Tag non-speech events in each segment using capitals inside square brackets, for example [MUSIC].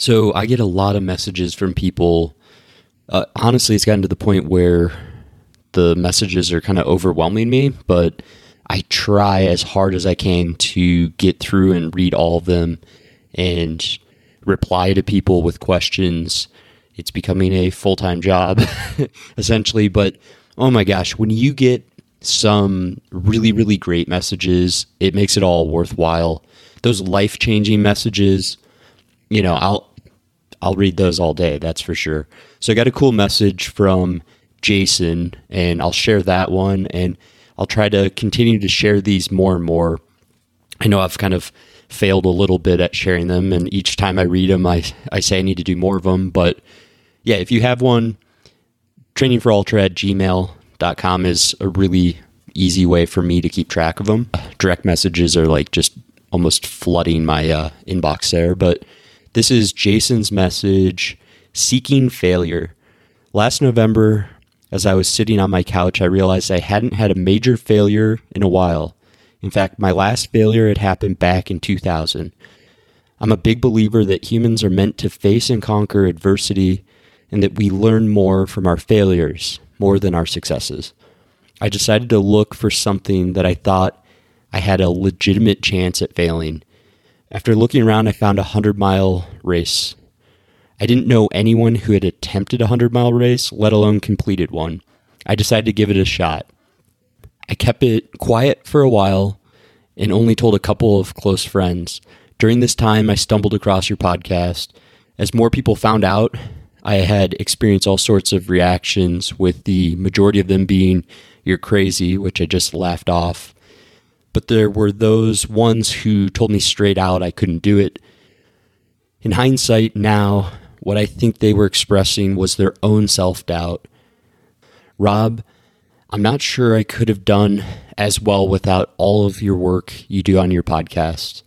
So I get a lot of messages from people. Uh, honestly, it's gotten to the point where the messages are kind of overwhelming me, but I try as hard as I can to get through and read all of them and reply to people with questions. It's becoming a full time job, [LAUGHS] essentially. But oh my gosh, when you get some really, really great messages, it makes it all worthwhile. Those life changing messages, you know, I'll I'll read those all day, that's for sure. So I got a cool message from Jason, and I'll share that one, and I'll try to continue to share these more and more. I know I've kind of failed a little bit at sharing them, and each time I read them, I, I say I need to do more of them. But yeah, if you have one, trainingforultra at gmail.com is a really easy way for me to keep track of them. Direct messages are like just almost flooding my uh, inbox there. But this is Jason's message Seeking Failure. Last November, as I was sitting on my couch, I realized I hadn't had a major failure in a while. In fact, my last failure had happened back in 2000. I'm a big believer that humans are meant to face and conquer adversity and that we learn more from our failures more than our successes. I decided to look for something that I thought I had a legitimate chance at failing. After looking around, I found a 100 mile race I didn't know anyone who had attempted a 100 mile race, let alone completed one. I decided to give it a shot. I kept it quiet for a while and only told a couple of close friends. During this time, I stumbled across your podcast. As more people found out, I had experienced all sorts of reactions, with the majority of them being, You're crazy, which I just laughed off. But there were those ones who told me straight out I couldn't do it. In hindsight, now what I think they were expressing was their own self doubt. Rob, I'm not sure I could have done as well without all of your work you do on your podcast.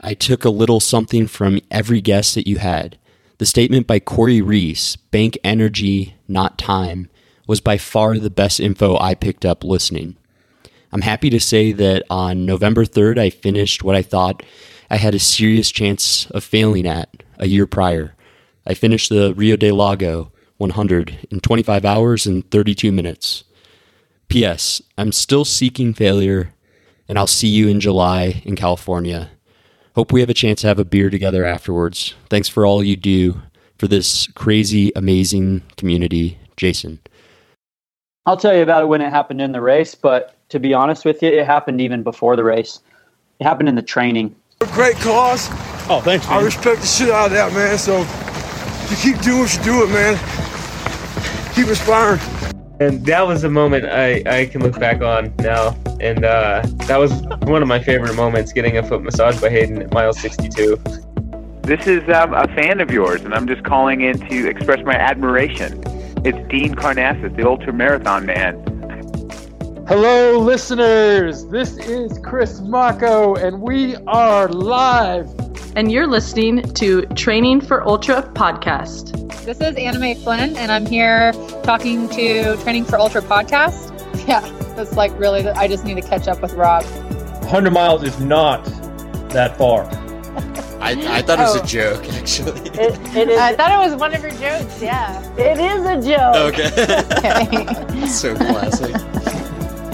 I took a little something from every guest that you had. The statement by Cory Reese, bank energy, not time, was by far the best info I picked up listening. I'm happy to say that on November 3rd, I finished what I thought I had a serious chance of failing at a year prior. I finished the Rio Del Lago 100 in 25 hours and 32 minutes. P.S. I'm still seeking failure, and I'll see you in July in California. Hope we have a chance to have a beer together afterwards. Thanks for all you do for this crazy, amazing community, Jason. I'll tell you about it when it happened in the race, but to be honest with you, it happened even before the race. It happened in the training. Great cause. Oh, thanks. Man. I respect the shit out of that, man. So you keep doing what you do it, man. Keep inspiring. And that was a moment I, I can look back on now. And uh, that was one of my favorite moments getting a foot massage by Hayden at mile 62. This is um, a fan of yours, and I'm just calling in to express my admiration. It's Dean Karnazes, the ultra marathon man. Hello, listeners. This is Chris Mako, and we are live. And you're listening to Training for Ultra podcast. This is Anime Flynn, and I'm here talking to Training for Ultra podcast. [LAUGHS] Yeah, that's like really, I just need to catch up with Rob. 100 miles is not that far. I, I thought it was oh. a joke, actually. It, it [LAUGHS] is. I thought it was one of your jokes, yeah. It is a joke. Okay. okay. [LAUGHS] so classic.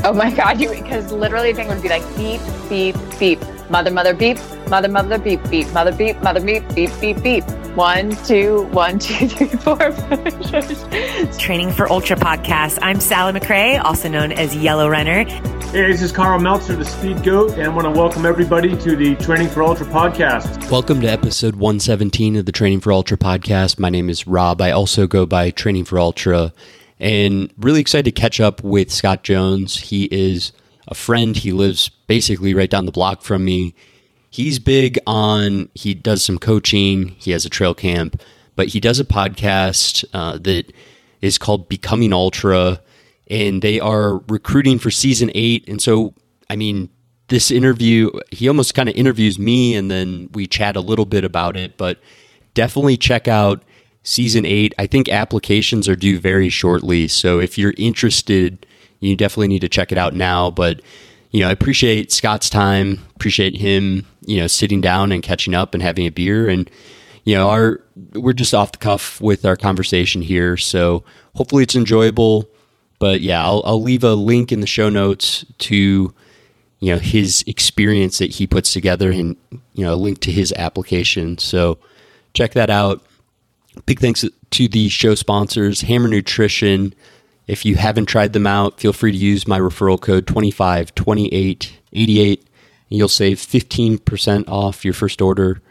Oh my god, you because literally thing would be like beep, beep, beep. Mother, mother, beep, mother, mother, beep, beep, mother, beep, mother, beep, beep, beep, beep. One, two, one, [LAUGHS] two, three, four, five. Training for Ultra podcast. I'm Sally McRae, also known as Yellow Runner. Hey, this is Karl Meltzer, the Speed Goat, and I want to welcome everybody to the Training for Ultra podcast. Welcome to episode 117 of the Training for Ultra podcast. My name is Rob. I also go by Training for Ultra and really excited to catch up with Scott Jones. He is a friend. He lives basically right down the block from me. He's big on, he does some coaching, he has a trail camp, but he does a podcast uh, that is called Becoming Ultra, and they are recruiting for season eight. And so, I mean, this interview, he almost kind of interviews me and then we chat a little bit about it, but definitely check out season eight. I think applications are due very shortly. So if you're interested, you definitely need to check it out now. But, you know, I appreciate Scott's time, appreciate him, you know, sitting down and catching up and having a beer. And, you know, our we're just off the cuff with our conversation here, so hopefully it's enjoyable. But yeah, I'll I'll leave a link in the show notes to you know his experience that he puts together and you know a link to his application. So check that out. Big thanks to the show sponsors, Hammer Nutrition. If you haven't tried them out, feel free to use my referral code 252888 and you'll save 15% off your first order.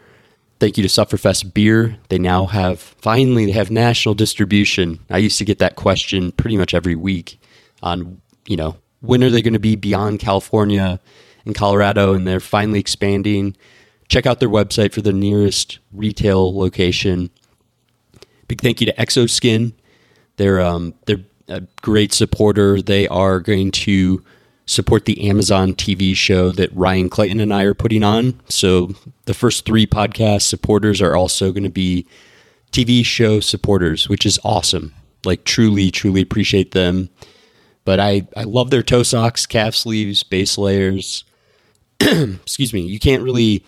Thank you to Sufferfest Beer. They now have, finally, they have national distribution. I used to get that question pretty much every week on, you know, when are they going to be beyond California and Colorado? And they're finally expanding. Check out their website for the nearest retail location. Big thank you to Xoskin. They're um, they're a great supporter. They are going to support the Amazon TV show that Ryan Clayton and I are putting on. So the first three podcast supporters are also going to be TV show supporters, which is awesome. Like truly, truly appreciate them. But I, I love their toe socks, calf sleeves, base layers. [CLEARS THROAT] Excuse me. You can't really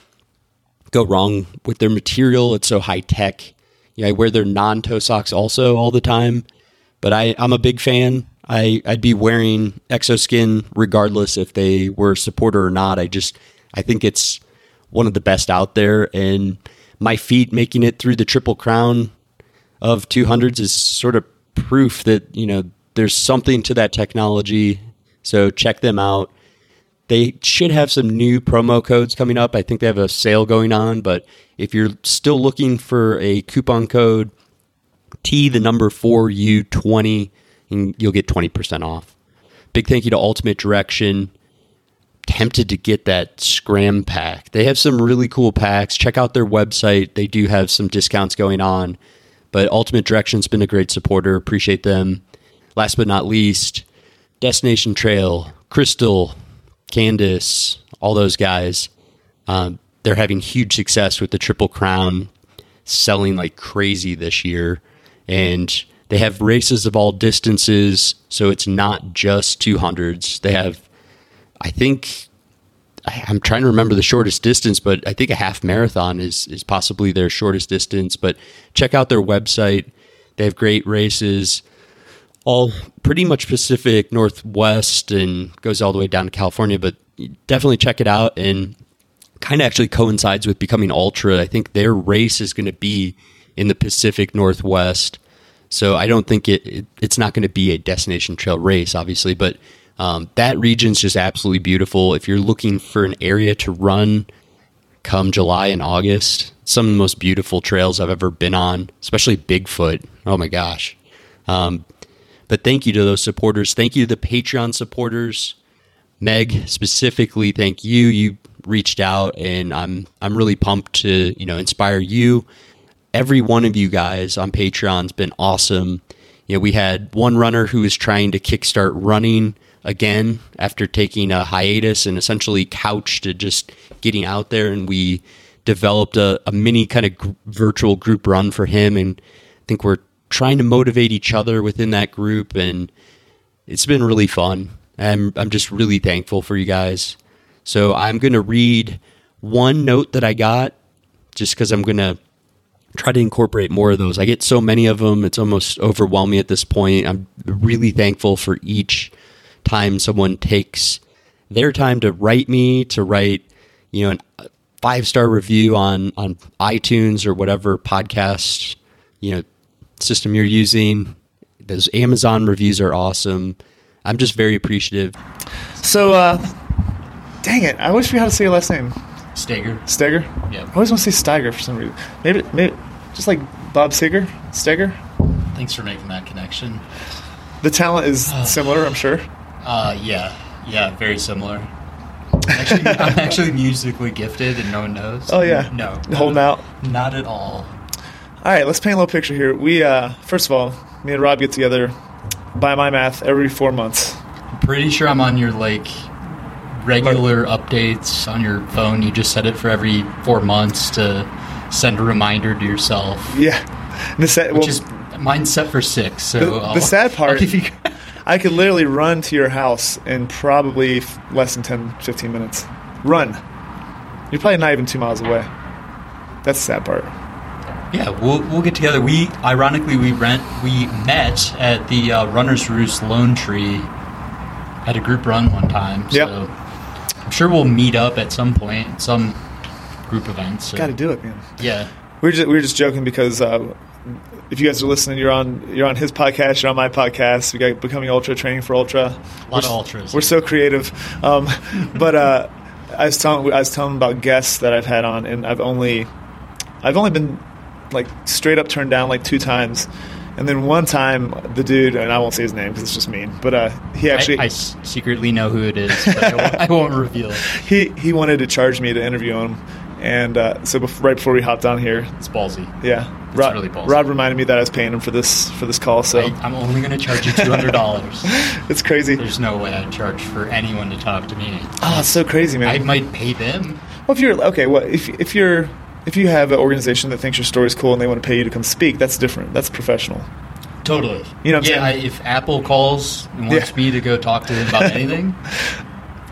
go wrong with their material. It's so high tech. Yeah, I wear their non toe socks also all the time. But I, I'm a big fan. I, I'd be wearing Xoskin regardless if they were a supporter or not. I just I think it's one of the best out there, and my feet making it through the triple crown of 200s is sort of proof that you know there's something to that technology. So check them out. They should have some new promo codes coming up. I think they have a sale going on, but if you're still looking for a coupon code, T the number 4U20 and you'll get 20% off. Big thank you to Ultimate Direction. Tempted to get that Scram pack. They have some really cool packs. Check out their website. They do have some discounts going on. But Ultimate Direction's been a great supporter. Appreciate them. Last but not least, Destination Trail, Crystal, Candace, all those guys. Um, they're having huge success with the Triple Crown, selling like crazy this year. And they have races of all distances, so it's not just 200s. They have, I think, I'm trying to remember the shortest distance, but I think a half marathon is is possibly their shortest distance. But check out their website; they have great races, all pretty much Pacific Northwest, and goes all the way down to California. But definitely check it out, and kind of actually coincides with becoming ultra. I think their race is going to be in the Pacific Northwest. So I don't think it, it it's not going to be a destination trail race, obviously, but um, that region's just absolutely beautiful. If you're looking for an area to run come July and August, some of the most beautiful trails I've ever been on, especially Bigfoot. Oh my gosh. Um, but thank you to those supporters. Thank you to the Patreon supporters. Meg, specifically, thank you. You reached out and I'm I'm really pumped to, you know, inspire you every one of you guys on Patreon's been awesome. You know, we had one runner who was trying to kickstart running again after taking a hiatus and essentially couched to just getting out there, and we developed a, a mini kind of g- virtual group run for him, and I think we're trying to motivate each other within that group, and it's been really fun. I'm I'm just really thankful for you guys. So I'm to read one note that I got just because I'm to try to incorporate more of those. I get so many of them, it's almost overwhelming at this point. I'm really thankful for each time someone takes their time to write me, to write, you know, a uh, five star review on on iTunes or whatever podcast, you know, system you're using. Those Amazon reviews are awesome. I'm just very appreciative. So, uh, dang it! I wish we had to say your last name. Stager. Stager? Yeah. I always want to say Steiger for some reason. Maybe, maybe just like Bob Seger? Steger? Thanks for making that connection. The talent is similar, I'm sure. Uh, yeah. Yeah, very similar. Actually, I'm actually musically gifted and no one knows. Oh, yeah. No. Holding out? Not at all. All right, let's paint a little picture here. We, uh, first of all, me and Rob get together, by my math, every four months. I'm pretty sure I'm on your, like, regular updates on your phone. You just set it for every four months to send a reminder to yourself. Yeah. The set, Which well, is mine's set for six. So the, the sad [LAUGHS] part, I could literally run to your house in probably f- less than 10, 15 minutes. Run. You're probably not even two miles away. That's the sad part. Yeah, we'll we'll get together. We ironically we rent we met at the uh, Runners Roost Lone Tree at a group run one time. Yep. So I'm sure we'll meet up at some point, at some group event. So. Got to do it, man. Yeah. We were just, we were just joking because uh, if you guys are listening, you're on you're on his podcast, you're on my podcast. We got becoming ultra training for ultra. A lot we're, of ultras. We're so creative, um, [LAUGHS] but uh, I was telling I was telling about guests that I've had on, and I've only I've only been like straight up turned down like two times. And then one time, the dude, and I won't say his name because it's just mean, but uh, he actually—I secretly know who it is, but I, won't, I won't [LAUGHS] reveal it. he he wanted to charge me to interview him, and uh, so bef- right before we hopped on here, It's ballsy. yeah, It's Rob, really ballsy. Rob reminded me that I was paying him for this for this call. So I, I'm only going to charge you two hundred dollars. [LAUGHS] it's crazy. There's no way I'd charge for anyone to talk to me. Oh, it's so crazy, man. I might pay them. Well, if you're okay, well, if if you're if you have an organization that thinks your story's cool and they want to pay you to come speak, that's different. That's professional. Totally. You know what I'm yeah, I, if Apple calls and wants Yeah. me to go talk to them about [LAUGHS] anything,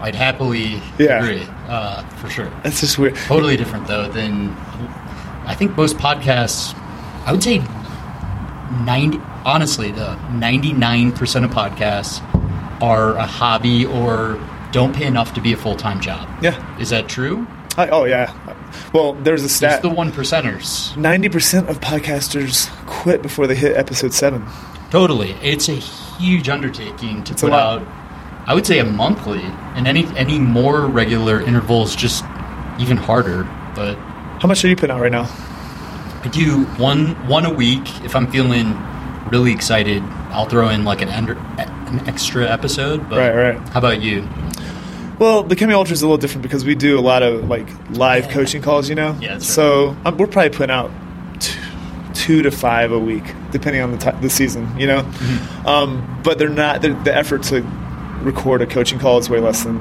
I'd happily Yeah. agree, uh, for sure. That's just weird. Totally different, though, than I think most podcasts, I would say 90, honestly, the 99% of podcasts are a hobby or don't pay enough to be a full time job. Yeah. Is that true? I, oh yeah. Well, there's a It's stat. the one percenters. Ninety percent of podcasters quit before they hit episode seven. Totally, it's a huge undertaking to It's put out. I would say a monthly, and any any more regular intervals just even harder. But How much are you putting out right now? I do one one a week if I'm feeling really excited. I'll throw in like an under, an extra episode. But Right, right. How about you? Well, Becoming Ultra is a little different because we do a lot of like live coaching calls, you know. Yeah. So um, we're probably putting out two, two to five a week, depending on the ti the season, you know. Mm-hmm. Um, but they're not. They're, the effort to record a coaching call is way less than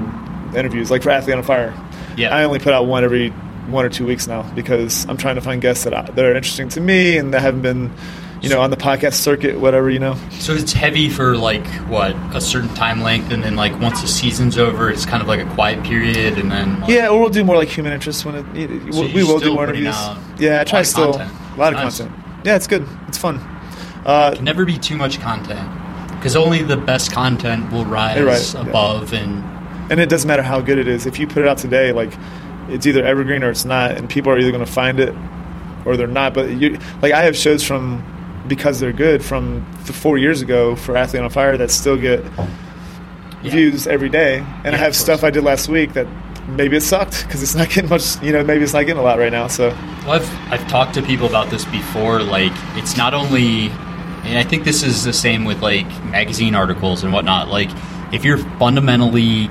interviews. Like for Athlete on Fire, Yeah. I only put out one every one or two weeks now because I'm trying to find guests that, I, that are interesting to me and that haven't been, you know, on the podcast circuit, whatever, you know. So it's heavy for like what a certain time length, and then like once the season's over, it's kind of like a quiet period, and then like, Yeah, or we'll do more like human interest when it. it- So we will do more interviews. Yeah, I try still content. a lot of Nice. content. Yeah, it's good. It's fun. Uh, can never be too much content because only the best content will rise right, yeah. above and and it doesn't matter how good it is. If you put it out today, like it's either evergreen or it's not, and people are either going to find it or they're not. But you, like I have shows from because they're good from the four years ago for Athlete on Fire that still get views every day, and I have stuff I did last week that maybe it sucked because it's not [LAUGHS] getting much. You know, maybe it's not getting a lot right now. So Well, I've, I've talked to people about this before. Like, it's not only, and I think this is the same with like magazine articles and whatnot. Like, if you're fundamentally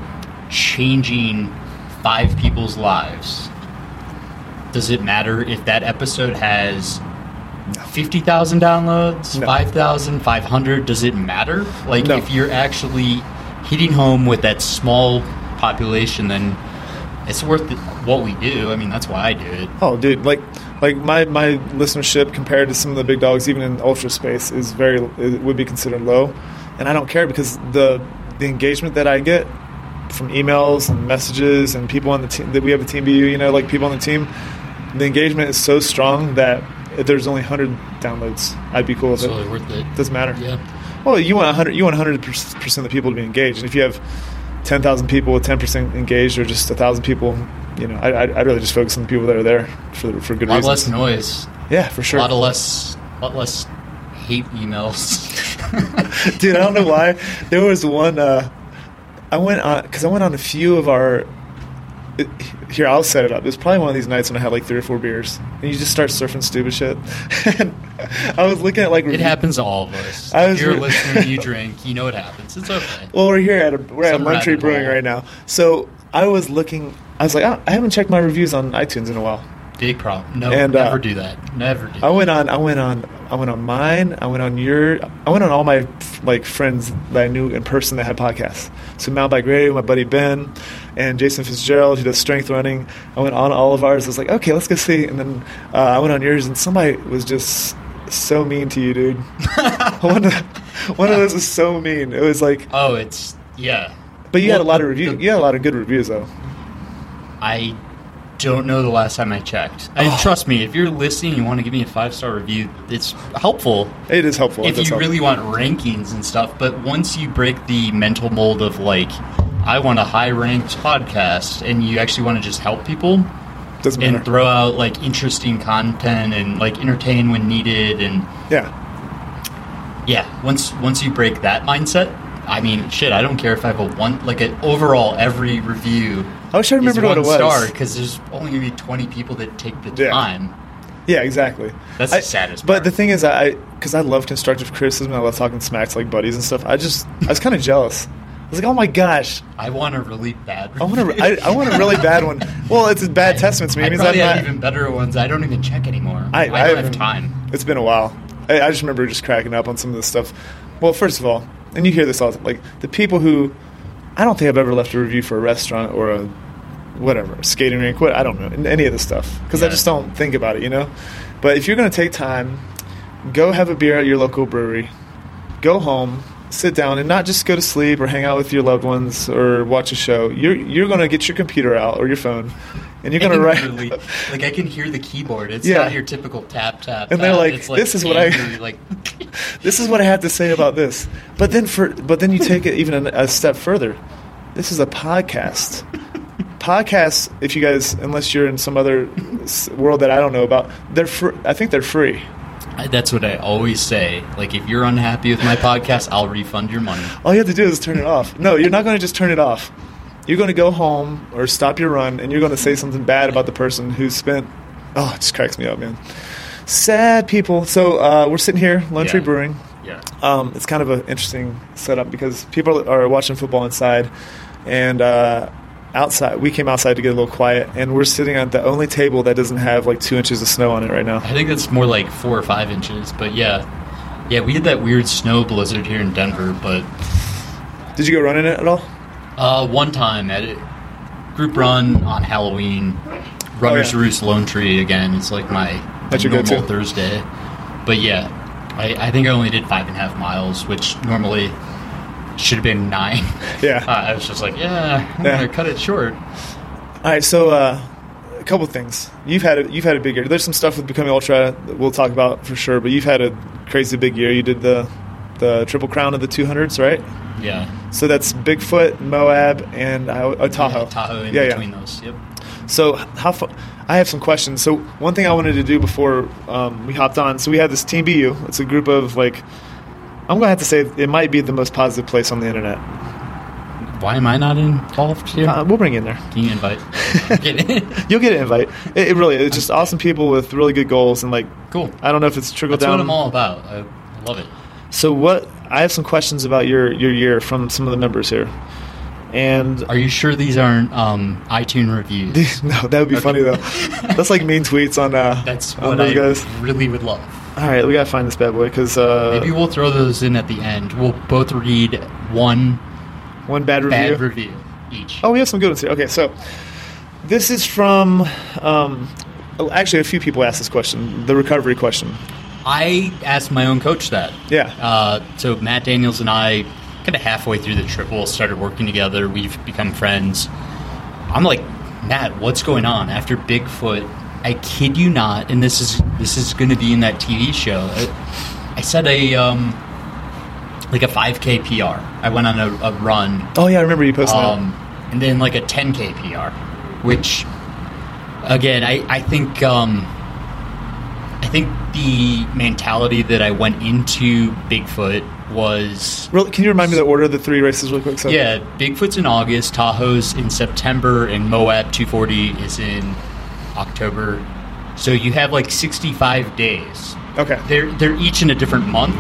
changing five people's lives, does it matter if that episode has 50,000 downloads, 5,000, 500? Does it matter? Like, No. if you're actually hitting home with that small population, then it's worth it, what we do. I mean, that's why I do it. Oh, dude, like like my my listenership compared to some of the big dogs, even in ultra space, is very it would be considered low, and I don't care because the the engagement that I get from emails and messages and people on the team that we have a team BU, you know, like people on the team, the engagement is so strong that if there's only 100 downloads, I'd be cool with It's it. really worth it. Doesn't matter. Yeah. Well, you want 100. You want 100 percent of the people to be engaged, and if you have 10,000 people with 10 percent engaged, or just thousand people, you know, I, I'd, I'd rather just focus on the people that are there for for good reasons. A lot reasons. less noise. Yeah, for sure. A lot of less, lot less hate emails. [LAUGHS] Dude, I don't know why. There was one. Uh, I went on because I went on a few of our. It- [LAUGHS] here, I'll set it up. It was probably one of these nights when I had like three or four beers, and you just start surfing stupid shit. and [LAUGHS] I was looking at like It happens to all of us. I was you're a listener, you [LAUGHS] drink, you know it happens. It's okay. Well, we're here at a, we're at Some Muntree Brewing hole. right now. So I was looking. I was like, oh, I haven't checked my reviews on iTunes in a while. Big problem. No, And, uh, never do that. Never do. I went on. I went on. I went on mine. I went on your. I went on all my like friends that I knew in person that had podcasts. So Mal by Gray, my buddy Ben, and Jason Fitzgerald, who does strength running. I went on all of ours. I was like, okay, let's go see. And then uh, I went on yours, and somebody was just so mean to you, dude. [LAUGHS] one, of, one of those was so mean. It was like, Oh, it's yeah. but you had a lot of reviews. You had a lot of good reviews, though. I don't know the last time I checked. I, Oh. Trust me, if you're listening, and you want to give me a five star review. It's helpful. It is helpful. if you help. really want rankings and stuff. But once you break the mental mold of like, I want a high ranked podcast, and you actually want to just help people. Doesn't and matter. throw out like interesting content and like entertain when needed and yeah yeah once once you break that mindset i mean shit i don't care if i have a one like an overall every review I wish I remembered what it was. star because there's only gonna be 20 people that take the Yeah. time Yeah, exactly. That's I- the saddest But the thing is, I because I love constructive criticism. I love talking smack to like buddies and stuff. I just I was kind of jealous. I was like, oh my gosh, i want a really bad I want a I, I want a really bad one. Well, it's a bad [LAUGHS] testament to me. I means probably I'm have not. even better ones i don't even check anymore I, i, don't I have time It's been a while. I, I just remember just cracking up on some of this stuff. Well, first of all, and you hear this all the like the people who I don't think I've ever left a review for a restaurant or a whatever skating rink. What I don't know any of this stuff because I just don't think about it, you know. But if you're going to take time, go have a beer at your local brewery. Go home, sit down, and not just go to sleep or hang out with your loved ones or watch a show. You're you're going to get your computer out or your phone, and you're going to write. [LAUGHS] Like i can hear the keyboard it's Yeah. not your typical tap tap And they're like, It's "This is what I- like this is what I [LAUGHS] [LAUGHS] have to say about this. But then for but then you take it even a, a step further. This is a podcast. Podcasts, if you guys, unless you're in some other world that I don't know about, they're fr- I think they're free. That's what I always say. Like, if you're unhappy with my podcast, I'll refund your money. All you have to do is turn it off. No, you're not going to just turn it off. You're going to go home or stop your run, and you're going to say something bad about the person who spent. Oh, it just cracks me up, man. Sad people. So uh, we're sitting here, Lone Tree Yeah. Brewing. Yeah. Um, it's kind of an interesting setup because people are watching football inside, and uh, outside we came outside to get a little quiet, and we're sitting at the only table that doesn't have like two inches of snow on it right now. I think that's more like four or five inches, but yeah. Yeah, we had that weird snow blizzard here in Denver, but Did you go running it at all? Uh, one time at a group run on Halloween, Runners Oh, yeah. Roost Lone Tree again. It's like my That's your normal go-to? Thursday. But yeah, I, I think I only did five and a half miles, which normally should have been nine. [LAUGHS] Yeah. Uh, I was just like, yeah, I'm Yeah. gonna cut it short. All right, so uh, a couple things. You've had a, you've had a big year. There's some stuff with becoming ultra that we'll talk about for sure, but you've had a crazy big year. You did the the triple crown of the 200s, right? Yeah. So that's Bigfoot, Moab, and uh, uh, Tahoe. Yeah, Tahoe in Yeah, yeah. between those. Yep. So how fu- I have some questions. So one thing I wanted to do before um, we hopped on. So we had this Team BU. It's a group of like. I'm gonna have to say it might be the most positive place on the internet. Why am I not involved here? Uh, we'll bring you in there. Can you invite? [LAUGHS] You'll get an invite. It, it really it's just awesome people with really good goals and like. Cool. I don't know if it's trickled That's down. what I'm all about. I love it. So what? I have some questions about your your year from some of the members here, and Are you sure these aren't um, iTunes reviews? [LAUGHS] no, that would be funny though. [LAUGHS] That's like mean tweets on uh That's on what I guys. really would love. All right, we gotta find this bad boy because uh, Maybe we'll throw those in at the end. We'll both read one one bad review. bad review each. Oh, we have some good ones here. Okay, so this is from um, actually a few people asked this question, the recovery question. I asked my own coach that. Yeah. Uh, so Matt Daniels and I, kind of halfway through the triple, started working together. We've become friends. I'm like, Matt, what's going on after Bigfoot? I kid you not, and this is this is going to be in that TV show. I, I said a um, like a 5K PR. I went on a, a run. Oh yeah, I remember you posted um, and then like a 10K PR, which again, I I think um, I think the mentality that I went into Bigfoot was that. Real, can you remind me the order of the three races real quick? So yeah, Bigfoot's in August, Tahoe's in September, and Moab 240 is in October. So you have like 65 days. Okay. They're they're each in a different month.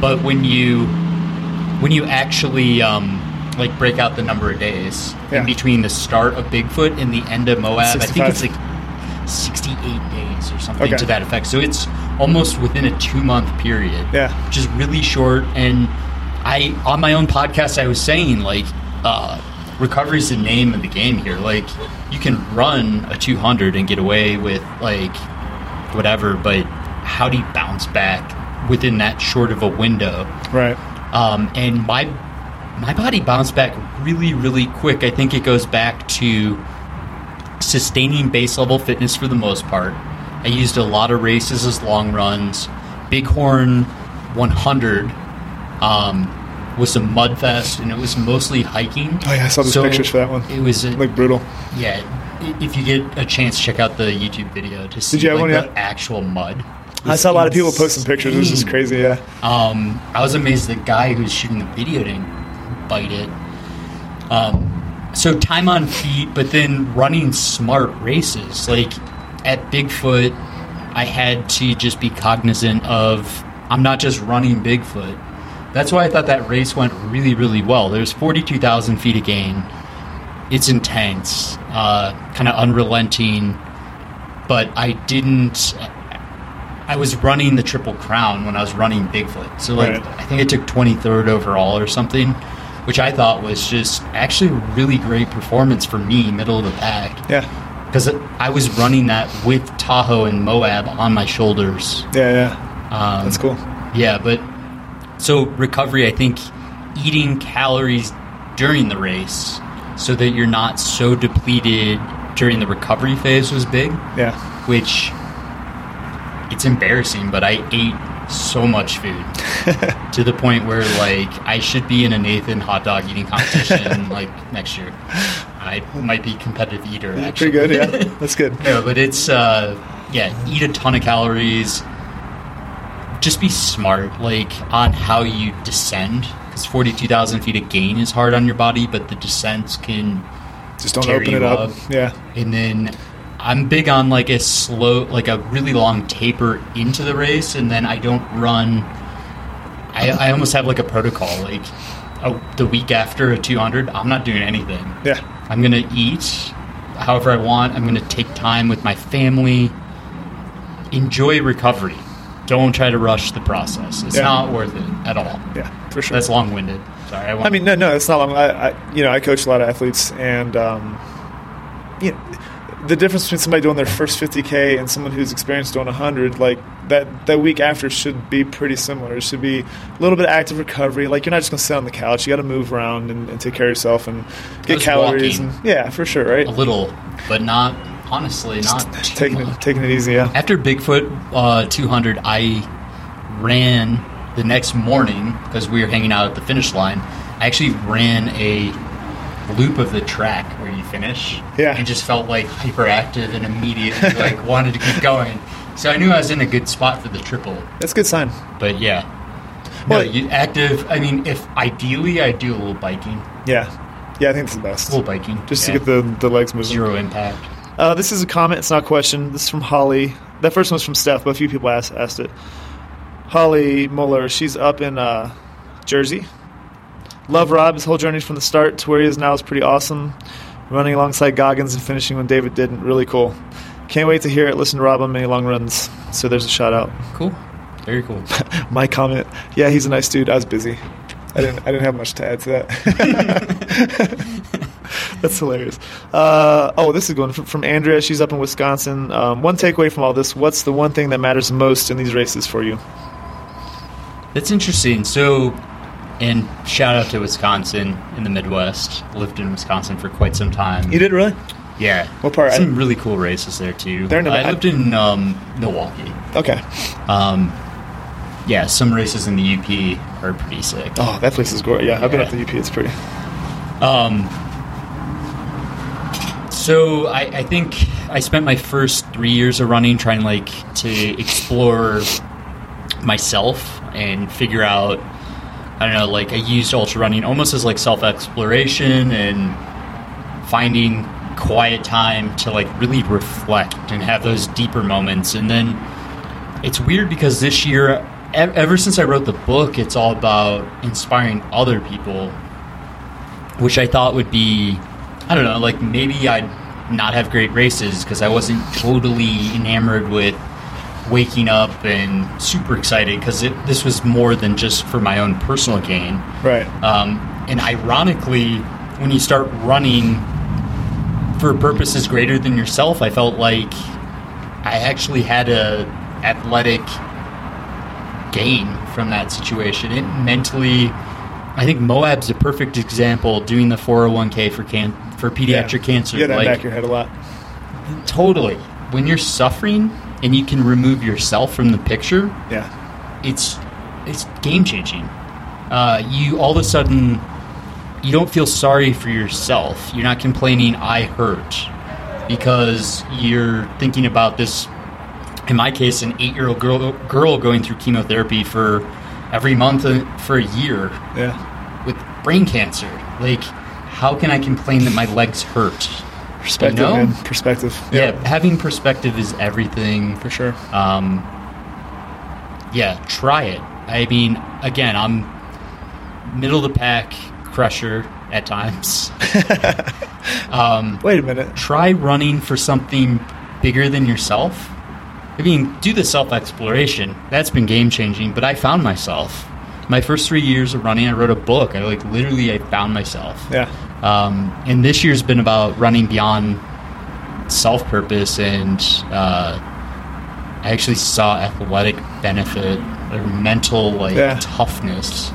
But when you when you actually um, like break out the number of days Yeah. in between the start of Bigfoot and the end of Moab, I think it's like 68 days or something Okay. to that effect. So it's almost within a two month period Yeah. which is really short. And I, on my own podcast, I was saying like, uh, recovery is the name of the game here. Like, you can run a 200 and get away with like whatever, but how do you bounce back within that short of a window? Right. Um, and my my body bounced back really, really quick. I think it goes back to sustaining base level fitness for the most part. I used a lot of races as long runs. Bighorn 100 um, was a mud fest, and it was mostly hiking. Oh yeah, I saw the So pictures for that one. It was a, like brutal. yeah. If you get a chance, check out the YouTube video to see you have like, one the actual mud. I saw a lot of people posting pictures. It was just crazy. Yeah. Um, I was amazed the guy who's shooting the video didn't bite it. Um, so time on feet, but then running smart races. Like at Bigfoot, I had to just be cognizant of I'm not just running Bigfoot. That's why I thought that race went really, really well. There's 42,000 feet of gain. It's intense, uh, kind of unrelenting, but I didn't. I was running the Triple Crown when I was running Bigfoot. So, like, Right. I think I took 23rd overall or something, which I thought was just actually a really great performance for me, middle of the pack. Yeah. Because I was running that with Tahoe and Moab on my shoulders. Yeah, yeah. Um, That's cool. Yeah, but so recovery, I think eating calories during the race so that you're not so depleted during the recovery phase was big. Yeah. Which it's embarrassing, but I ate so much food [LAUGHS] to the point where like I should be in a Nathan hot dog eating competition [LAUGHS] like next year. I might be competitive eater. Actually. Pretty good. Yeah. [LAUGHS] That's good. No, but it's uh, yeah, eat a ton of calories. Just be smart, like on how you descend, because forty-two thousand feet of gain is hard on your body, but the descents can Just don't tear open you it up. Yeah. And then I'm big on like a slow, like a really long taper into the race, and then I don't run. I, I almost have like a protocol, like oh, the week after a 200, I'm not doing anything. Yeah. I'm gonna eat however I want. I'm gonna take time with my family. Enjoy recovery. Don't try to rush the process. It's Yeah. not worth it at all. Yeah, for sure. That's long-winded. Sorry. I, I mean, no, no, it's not long. I, I, you know, I coach a lot of athletes, and um, you know, the difference between somebody doing their first 50k and someone who's experienced doing 100, like that, that week after should be pretty similar. It should be a little bit of active recovery. Like you're not just going to sit on the couch. You got to move around and, and take care of yourself and get Just calories. And yeah, for sure, right? a little, but not honestly, not [LAUGHS] taking much. it, taking it easy. Yeah. After Bigfoot uh, 200, I ran the next morning because we were hanging out at the finish line. I actually ran a loop of the track where you finish. Yeah. And just felt like hyperactive and immediately [LAUGHS] like wanted to keep going. So I knew I was in a good spot for the triple. That's a good sign. But yeah. No, you active. I mean, if ideally I do a little biking, Yeah. Yeah, I think it's the best. a little biking, Just yeah. to get the, the legs moving. zero impact. Uh, this is a comment. It's not a question. This is from Holly. That first one was from Steph, but a few people asked, asked it. Holly Muller. She's up in uh, Jersey. Love Rob. His whole journey from the start to where he is now is pretty awesome. Running alongside Goggins and finishing when David didn't. Really cool. Can't wait to hear it. Listen to Rob on many long runs. So there's a shout out. Cool. Very cool. [LAUGHS] My comment. Yeah, he's a nice dude. I was busy. I didn't. I didn't have much to add to that. [LAUGHS] That's hilarious. Uh, oh, this is going from, from Andrea. She's up in Wisconsin. Um, one takeaway from all this: What's the one thing that matters most in these races for you? That's interesting. So, and shout out to Wisconsin in the Midwest. Lived in Wisconsin for quite some time. You did really? Yeah. What part? Some really cool races there too. They're in I lived in um, Milwaukee. Okay. Um, yeah, some races in the UP are pretty sick. Oh, that place is gorgeous. Yeah, I've been up the UP. It's pretty. Um, so I, I think I spent my first three years of running trying like to explore myself and figure out. I don't know, like I used ultra running almost as like self exploration and finding quiet time to like really reflect and have those deeper moments. And then it's weird because this year, ever since I wrote the book, it's all about inspiring other people which I thought would be, I don't know, like maybe I'd not have great races because I wasn't totally enamored with waking up and super excited because this was more than just for my own personal gain. Right. Um, and ironically, when you start running for purposes greater than yourself, I felt like I actually had a athletic gain from that situation. It mentally, I think Moab's a perfect example. Doing the 401k for can for pediatric yeah. cancer, You got that like back your head a lot. totally. When you're suffering and you can remove yourself from the picture, Yeah. it's it's game changing. Uh, you all of a sudden you don't feel sorry for yourself. You're not complaining I hurt because you're thinking about this. In my case, an eight-year-old girl girl going through chemotherapy for every month uh, for a year Yeah. with brain cancer. Like, how can I complain that my legs hurt? Perspective, You know? man. Perspective. Yeah, having perspective is everything for sure. Um, yeah, try it. I mean, again, I'm middle of the pack crusher at times. [LAUGHS] um, Wait a minute. Try running for something bigger than yourself. I mean, do the self exploration. That's been game changing. But I found myself. My first three years of running, I wrote a book. I like literally, I found myself. Yeah. Um, and this year's been about running beyond self purpose, and uh, I actually saw athletic benefit or mental like Yeah. toughness.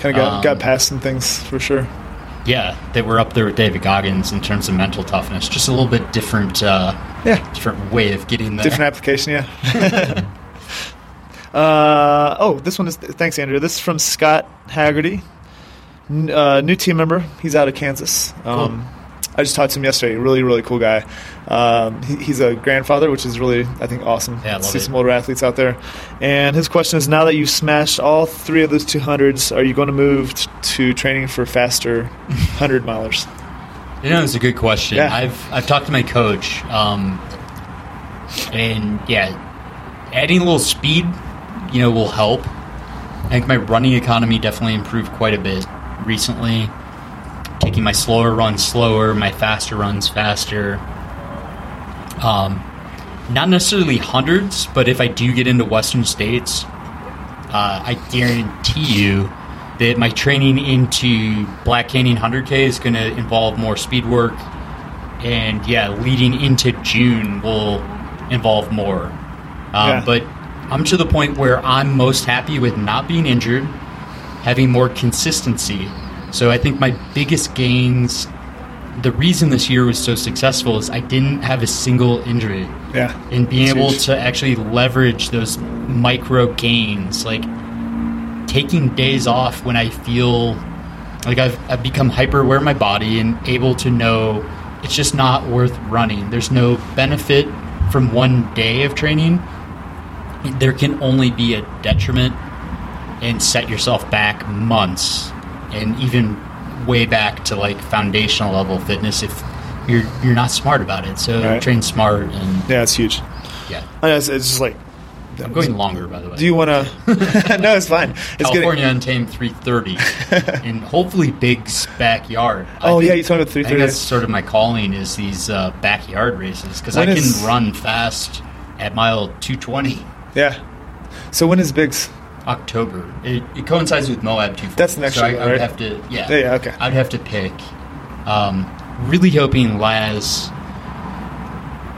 Kind of got, Um, got past some things for sure. Yeah, they were up there with David Goggins in terms of mental toughness. Just a little bit different. Uh, Yeah. different way of getting there. Different application, yeah. [LAUGHS] [LAUGHS] uh, oh, this one is thanks, Andrew. This is from Scott Haggerty, uh, new team member. He's out of Kansas. Um, I just talked to him yesterday. Really, really cool guy. Um, he, he's a grandfather, which is really, I think, awesome. Yeah, I See it. some older athletes out there. And his question is: Now that you've smashed all three of those two hundreds, are you going to move t- to training for faster [LAUGHS] hundred milers? You know, it's a good question. Yeah. I've I've talked to my coach, um, and yeah, adding a little speed, you know, will help. I think my running economy definitely improved quite a bit recently. Taking my slower runs slower, my faster runs faster. Um, not necessarily hundreds, but if I do get into Western states, uh, I guarantee you that my training into Black Canyon 100K is going to involve more speed work. And yeah, leading into June will involve more. Um, Yeah. But I'm to the point where I'm most happy with not being injured, having more consistency. So I think my biggest gains, the reason this year was so successful is I didn't have a single injury Yeah. and being able huge. to actually leverage those micro gains, like taking days off when I feel like I've, I've become hyper aware of my body and able to know it's just not worth running. There's no benefit from one day of training. There can only be a detriment and set yourself back months and even way back to like foundational level fitness if you're you're not smart about it. So Right. train smart and Yeah, it's huge. yeah. It's, it's just like. I'm going longer, by the way. Do you want to? [LAUGHS] no, it's fine. It's California Untamed 330, and [LAUGHS] hopefully Big's backyard. Oh, think- yeah, you me about I think 330. that's sort of my calling is these uh, backyard races because I can is- run fast at mile 220. Yeah. So when is Biggs? October. It, it coincides with Moab too. That's next so I, year, I would right? have to, yeah. Yeah, okay. I'd have to pick. Um, really hoping Laz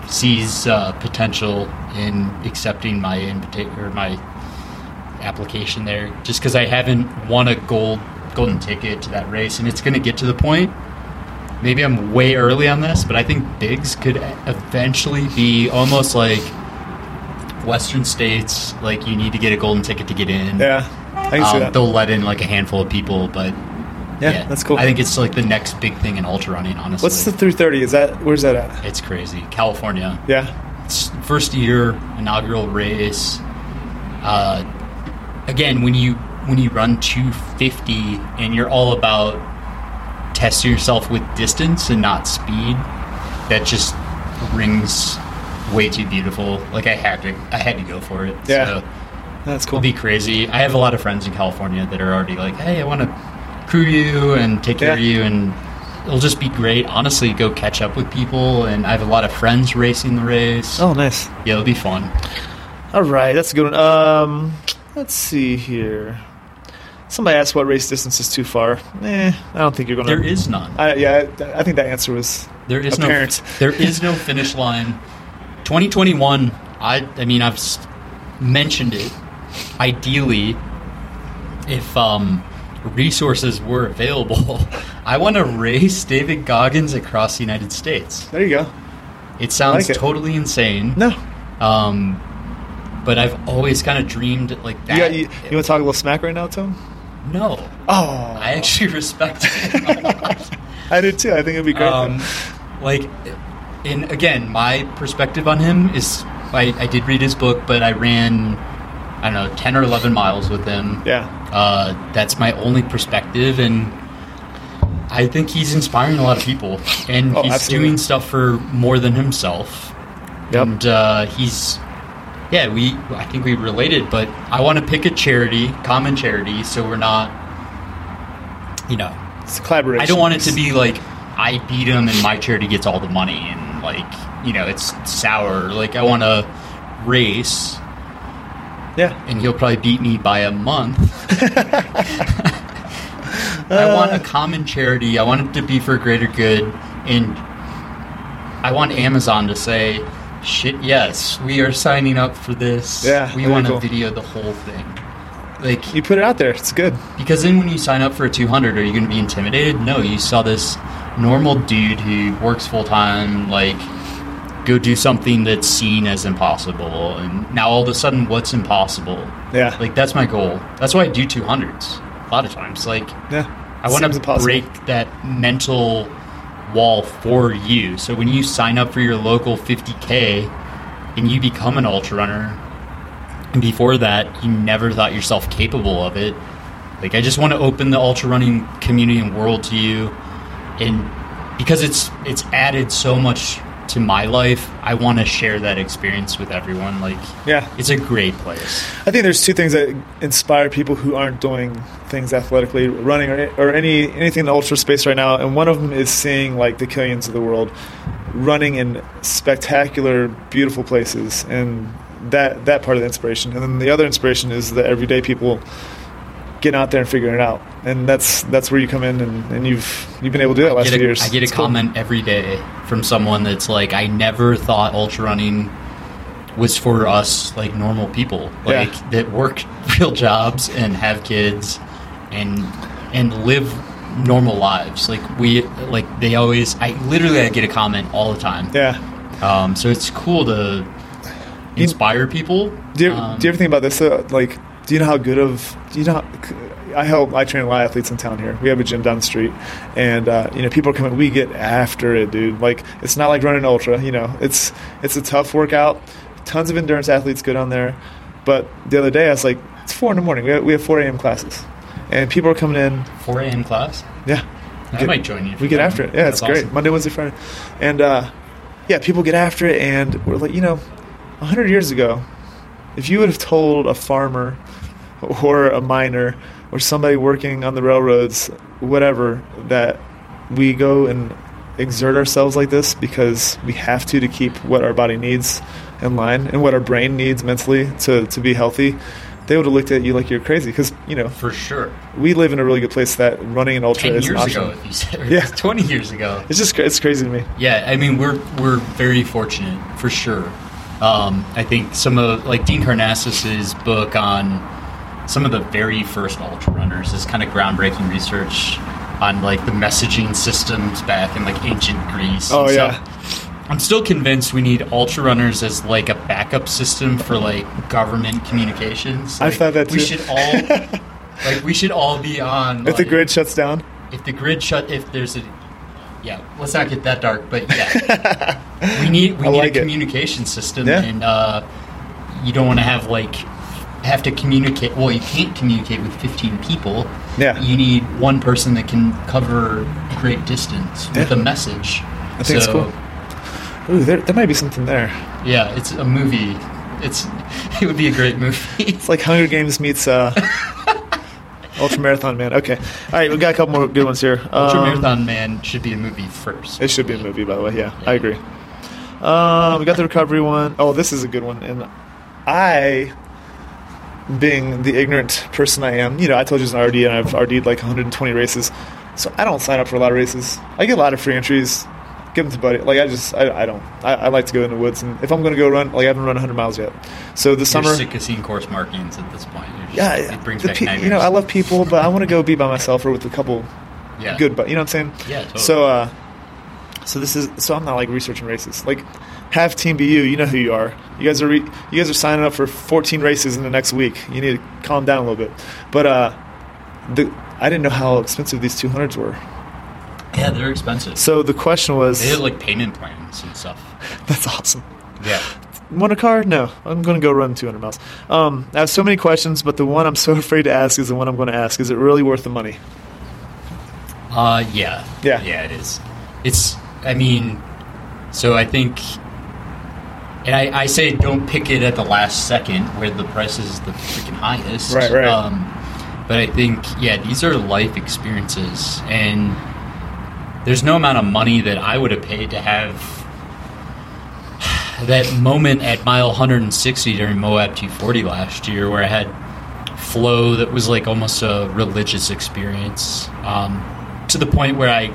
sees uh, potential in accepting my invitation or my application there, just because I haven't won a gold golden ticket to that race, and it's going to get to the point. Maybe I'm way early on this, but I think Biggs could eventually be almost like Western states. Like you need to get a golden ticket to get in. Yeah, I Um, that. They'll let in like a handful of people, but Yeah, that's cool. I think it's like the next big thing in ultra running. Honestly, What's the 330? Is that where's that at? It's crazy. California. Yeah. It's first year inaugural race. Uh, again, when you when you run 250 and you're all about testing yourself with distance and not speed, that just rings way too beautiful. Like I had to I had to go for it. Yeah. So That's cool. It'll be crazy. I have a lot of friends in California that are already like, "Hey, I want to crew you and take care of you," and it'll just be great. Honestly, go catch up with people, and I have a lot of friends racing the race. Oh, nice. Yeah, it'll be fun. All right, that's a good one. Um, let's see here. Somebody asked what race distance is too far. Eh, I don't think you're going to. There is none. I, yeah, I, I think that answer was There is apparent. no there is no finish line. [LAUGHS] 2021. I I mean I've mentioned it. Ideally, if um, resources were available, [LAUGHS] I want to race David Goggins across the United States. There you go. It sounds like it. totally insane. No. Um, but I've always kind of dreamed like You, that. got, you, you want to talk a little smack right now, Tom? no. Oh, I actually [LAUGHS] respect it. [LAUGHS] I did too. I think it'd be great. Um, like, and again, my perspective on him is I, I did read his book, but I ran, I don't know, 10 or 11 miles with him. yeah. Uh, that's my only perspective, and I think he's inspiring a lot of people, and Oh, he's absolutely. doing stuff for more than himself. Yep. And uh, he's, yeah, we I think we related, but I want to pick a charity, common charity, so we're not, you know, It's a collaboration. I don't want it to be like I beat him and my charity gets all the money and like you know it's sour. Like I want to race Yeah. and he'll probably beat me by a month. I want a uh. common charity. I want it to be for greater good, and I want Amazon to say, "Shit, yes, we are signing up for this. Yeah, we want to cool. video the whole thing." Like You put it out there. It's good. because then when you sign up for a 200, are you going to be intimidated? No, you saw this normal dude who works full time, like, go do something that's seen as impossible. And now all of a sudden, what's impossible? Yeah. Like, that's my goal. That's why I do 200s a lot of times. Like, Yeah. I want to break that mental wall for you. So when you sign up for your local 50K and you become an ultra runner, and before that, you never thought yourself capable of it. Like, I just want to open the ultra running community and world to you. And because it's it's added so much to my life, I want to share that experience with everyone. Like, Yeah. it's a great place. I think there's two things that inspire people who aren't doing things athletically, running or, or any anything in the ultra space right now. And one of them is seeing like the Killians of the world running in spectacular, beautiful places, and that that part of the inspiration. And then the other inspiration is the everyday people getting out there and figuring it out. And that's that's where you come in, and, and you've you've been able to do that last get few years. I get a cool. comment every day from someone that's like, I never thought ultra running was for us like normal people, Yeah. like that work [LAUGHS] real jobs and have kids and and live normal lives. Like we like they always. I literally I get a comment all the time. Yeah. Um, so it's cool to inspire people. Do you, Um, do you ever think about this? Uh, like, do you know how good of? Do you know? I help. I train a lot of athletes in town here. We have a gym down the street, and uh, you know, people are coming. We get after it, dude. Like, it's not like running ultra. You know, it's it's a tough workout. Tons of endurance athletes go down there, but the other day I was like, it's four in the morning. We have, we have four a.m. classes, and people are coming in. 4 a.m. class. Yeah, I might join you. We get after it. Yeah, it's great. awesome. Monday, Wednesday, Friday, and uh, yeah, people get after it, and we're like, you know, hundred years ago, if you would have told a farmer [LAUGHS] or a miner or somebody working on the railroads, whatever, that we go and exert ourselves like this because we have to to keep what our body needs in line and what our brain needs mentally to, to be healthy, they would have looked at you like you're crazy because you know For sure. we live in a really good place that running an ultra 10 is an years option. ago, said, Yeah. [LAUGHS] 20 years ago. It's just it's crazy to me. Yeah, I mean we're we're very fortunate for sure. Um, I think some of like Dean Karnazes's book on some of the very first ultra runners is kind of groundbreaking research on like the messaging systems back in like ancient Greece. Oh, yeah. I'm still convinced we need ultra runners as like a backup system for like government communications. I thought that too. we should all [LAUGHS] like we should all be on If the grid shuts down, if the grid shut if there's a yeah let's not get that dark but yeah [LAUGHS] we need we I need like a it. communication system Yeah. and uh you don't want to have like have to communicate well you can't communicate with 15 people Yeah. you need one person that can cover great distance with a message I think it's cool. Ooh, there, there might be something there. yeah it's a movie it's [LAUGHS] it would be a great movie It's like Hunger Games meets uh, [LAUGHS] Ultra Marathon Man. Okay, all right, we got a couple more good ones here. ultra Um, marathon man should be a movie first It should be a movie, by the way. Yeah, I agree. Um, we got the recovery one. Oh, this is a good one. And I, being the ignorant person I am, you know, I told you it's an RD, and I've RD'd like 120 races. So I don't sign up for a lot of races. I get a lot of free entries. Give them to buddy. Like I just, I, I don't. I, I like to go in the woods, and if I'm going to go run, like I haven't run 100 miles yet. So the You're summer, sick of seeing course markings at this point just- yeah, it brings the back pe- you know, I love people, but I want to go be by myself or with a couple Yeah. good, but you know what I'm saying? Yeah, totally. So, uh, So this is so I'm not like researching races. Like have Team BU, you know who you are. You guys are re, you guys are signing up for 14 races in the next week. You need to calm down a little bit. But uh, the I didn't know how expensive these 200s were. Yeah, they're expensive. So the question was, They had like payment plans and stuff. [LAUGHS] that's awesome. Yeah. Want a car? No, I'm going to go run 200 miles. Um, I have so many questions, but the one I'm so [LAUGHS] afraid to ask is the one I'm going to ask. Is it really worth the money? Uh, yeah. Yeah. Yeah, it is. It's, I mean, so I think, and I, I say don't pick it at the last second where the price is the freaking highest. Right, right. Um, but I think, yeah, these are life experiences. And there's no amount of money that I would have paid to have [SIGHS] that moment at mile 160 during Moab 240 last year where I had flow that was like almost a religious experience um, to the point where I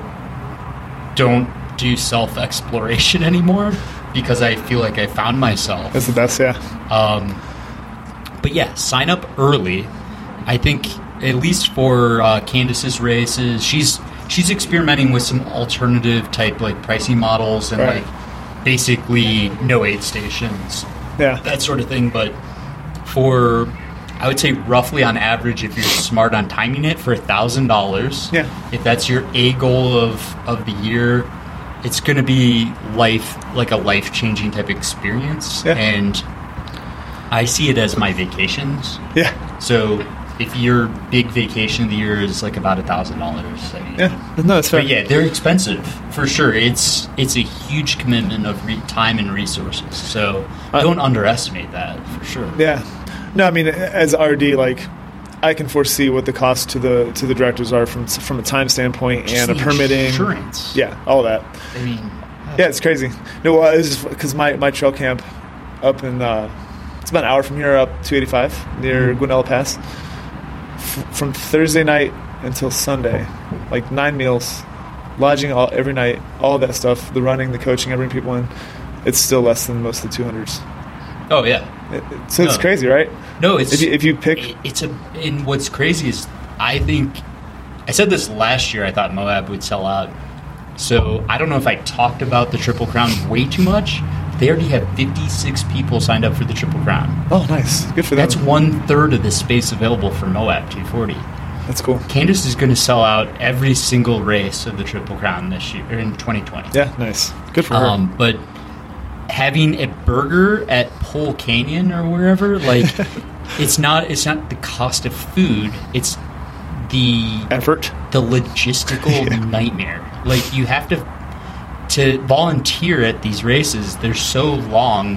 don't do self exploration [LAUGHS] anymore because I feel like I found myself. That's the best, yeah. Um, but yeah, sign up early. I think at least for uh, Candace's races, she's she's experimenting with some alternative type like pricing models and Right. like basically no aid stations, Yeah. that sort of thing. But for I would say roughly on average, if you're smart on timing it for a thousand dollars, Yeah. if that's your a goal of of the year, it's going to be life like a life changing type experience, Yeah. and I see it as my vacations. Yeah. So if your big vacation of the year is like about a thousand dollars, Yeah. No, it's fair. but yeah, they're expensive for sure. It's it's a huge commitment of re- time and resources. So uh, don't underestimate that for sure. Yeah. No, I mean, as RD, like, I can foresee what the costs to the to the directors are from from a time standpoint Just and a permitting. insurance. Yeah, all that. I mean, Yeah, it's crazy. No, well, it's because my my trail camp up in uh, it's about an hour from here, up 285 near Mm-hmm. Gwinnett Pass. F- from Thursday night until Sunday, like nine meals, lodging all every night, all that stuff, the running, the coaching, I bring people in. It's still less than most of the 200s. Oh yeah, It- it- so it's No. crazy, right? No, it's if you, if you pick it's a. And what's crazy is I think I said this last year. I thought Moab would sell out. So I don't know if I talked about the Triple Crown way too much. They already have 56 people signed up for the Triple Crown. Oh, nice. Good for them. That's one third of the space available for Moab 240. That's cool. Candace is going to sell out every single race of the Triple Crown this year or in 2020. Yeah, nice. Good for her. Um, but having a burger at Pole Canyon or wherever, like, [LAUGHS] it's not it's not the cost of food. It's the effort, the logistical [LAUGHS] nightmare. Like you have to to volunteer at these races. They're so long.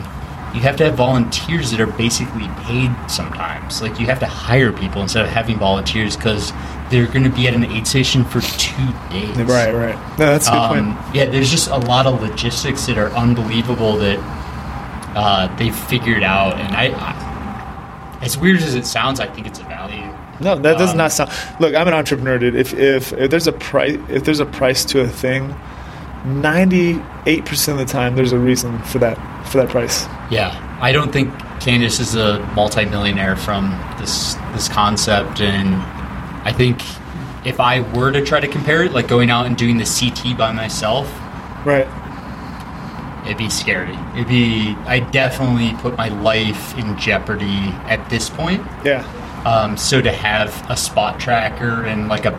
You have to have volunteers that are basically paid sometimes. Like you have to hire people instead of having volunteers because they're going to be at an aid station for two days. Right, right. No, that's a good Um, point. Yeah, there's just a lot of logistics that are unbelievable that uh, they figured out, and I, I, as weird as it sounds, I think it's a value. No, that does Um, not sound. Look, I'm an entrepreneur, dude. If if, if there's a price, if there's a price to a thing, ninety eight percent of the time, there's a reason for that for that price. Yeah, I don't think Candace is a multimillionaire from this this concept, and I think if I were to try to compare it, like going out and doing the CT by myself, Right. it'd be scary. It'd be I definitely put my life in jeopardy at this point. Yeah. Um, so to have a spot tracker and like a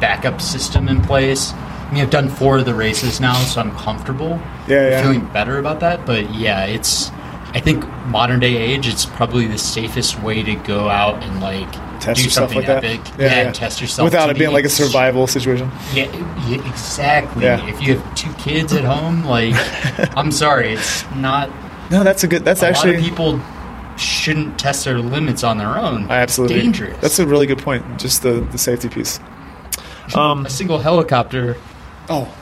backup system in place. I mean, I've done four of the races now, so I'm comfortable. Yeah, yeah. Feeling better about that, but yeah, it's. I think modern day age, it's probably the safest way to go out and like Test do yourself something like epic. that. Yeah, and test yourself without it being like a survival situation. Yeah, yeah, exactly. Yeah. If you have two kids at home, like, [LAUGHS] I'm sorry, it's not. No, that's a good. That's a actually lot of people shouldn't test their limits on their own. I absolutely dangerous. That's a really good point. Just the the safety piece. Um, a single helicopter. Oh,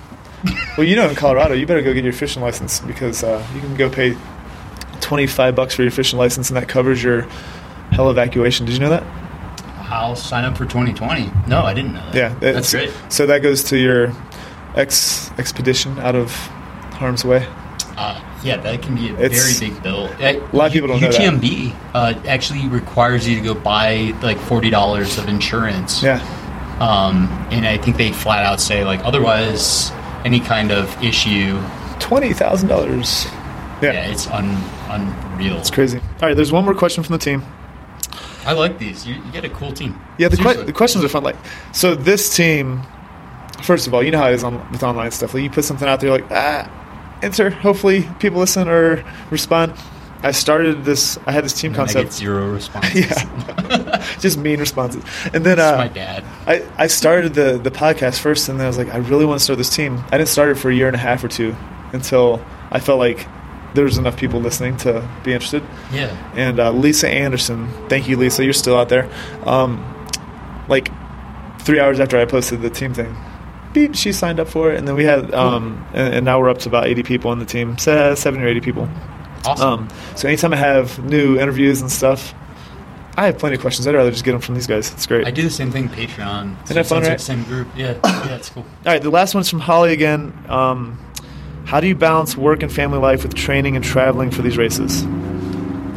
well, you know, in Colorado, you better go get your fishing license because uh, you can go pay twenty five bucks for your fishing license, and that covers your hell evacuation. Did you know that? I'll sign up for 2020. No, I didn't know that. Yeah, that's great. So that goes to your ex expedition out of harm's way. Uh, yeah, that can be a It's- very big bill. A lot of people don't know that. UTMB uh, actually requires you to go buy like forty dollars of insurance. Yeah. Um, and I think they flat out say like otherwise any kind of issue. Twenty thousand dollars. Yeah. it's un, unreal. It's crazy. All right, there's one more question from the team. I like these. You, you get a cool team. Yeah, the, que- the questions are fun. Like, so this team, first of all, you know how it is on, with online stuff. Like, you put something out there, like, ah, enter. Hopefully, people listen or respond. I started this. I had this team concept. get zero responses. [LAUGHS] yeah, [LAUGHS] just mean responses. And then uh, my dad. I, I started the the podcast first, and then I was like, I really want to start this team. I didn't start it for a year and a half or two until I felt like there was enough people listening to be interested. Yeah. And uh, Lisa Anderson, thank you, Lisa. You're still out there. Um, like three hours after I posted the team thing, beep, she signed up for it, and then we had, um, and, and now we're up to about 80 people on the team, Se- 70 or 80 people. Awesome. Um, so anytime I have new interviews and stuff, I have plenty of questions. I'd rather just get them from these guys. It's great. I do the same thing. Patreon. Isn't that fun, right? the Same group. Yeah. Yeah, it's cool. All right, the last one's from Holly again. Um, how do you balance work and family life with training and traveling for these races?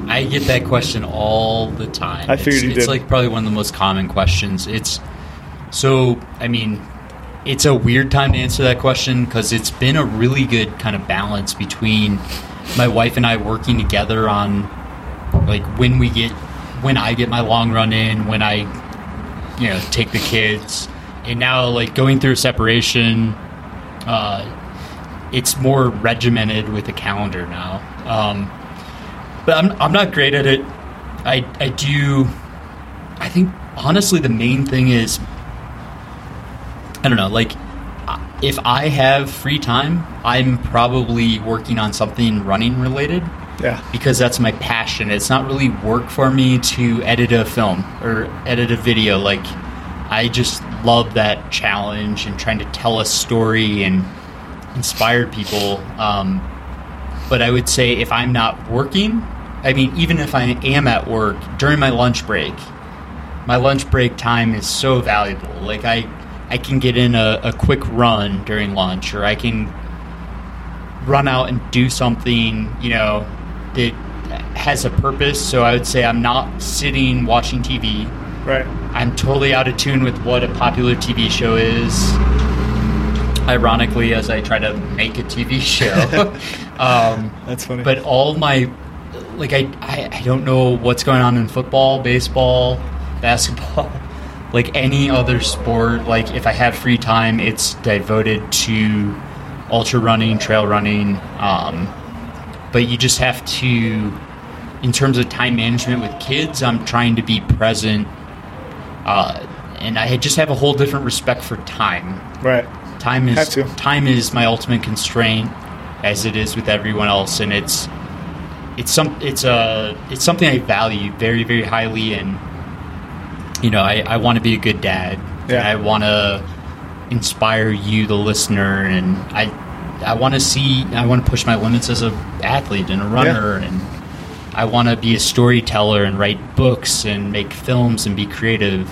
I get that question all the time. I figured it's, you it's did. like probably one of the most common questions. It's so I mean, it's a weird time to answer that question because it's been a really good kind of balance between my wife and I working together on like when we get when I get my long run in, when I you know take the kids, and now like going through a separation. Uh, it's more regimented with a calendar now. Um, but I'm, I'm not great at it. I, I do. I think honestly, the main thing is I don't know. Like, if I have free time, I'm probably working on something running related. Yeah. Because that's my passion. It's not really work for me to edit a film or edit a video. Like, I just love that challenge and trying to tell a story and inspire people. Um, but I would say if I'm not working, I mean, even if I am at work during my lunch break, my lunch break time is so valuable. Like I, I can get in a, a quick run during lunch, or I can run out and do something, you know, that has a purpose. So I would say I'm not sitting watching TV. Right. I'm totally out of tune with what a popular TV show is. Ironically, as I try to make a TV show, [LAUGHS] um, that's funny. But all my, like, I, I, I don't know what's going on in football, baseball, basketball, [LAUGHS] like any other sport. Like, if I have free time, it's devoted to ultra running, trail running. Um, but you just have to, in terms of time management with kids, I'm trying to be present. Uh, and I just have a whole different respect for time. Right. Time is time is my ultimate constraint, as it is with everyone else, and it's it's some it's a it's something I value very very highly, and you know I, I want to be a good dad. Yeah. And I want to inspire you, the listener, and I I want to see I want to push my limits as a athlete and a runner, and I want to be a storyteller and write books and make films and be creative.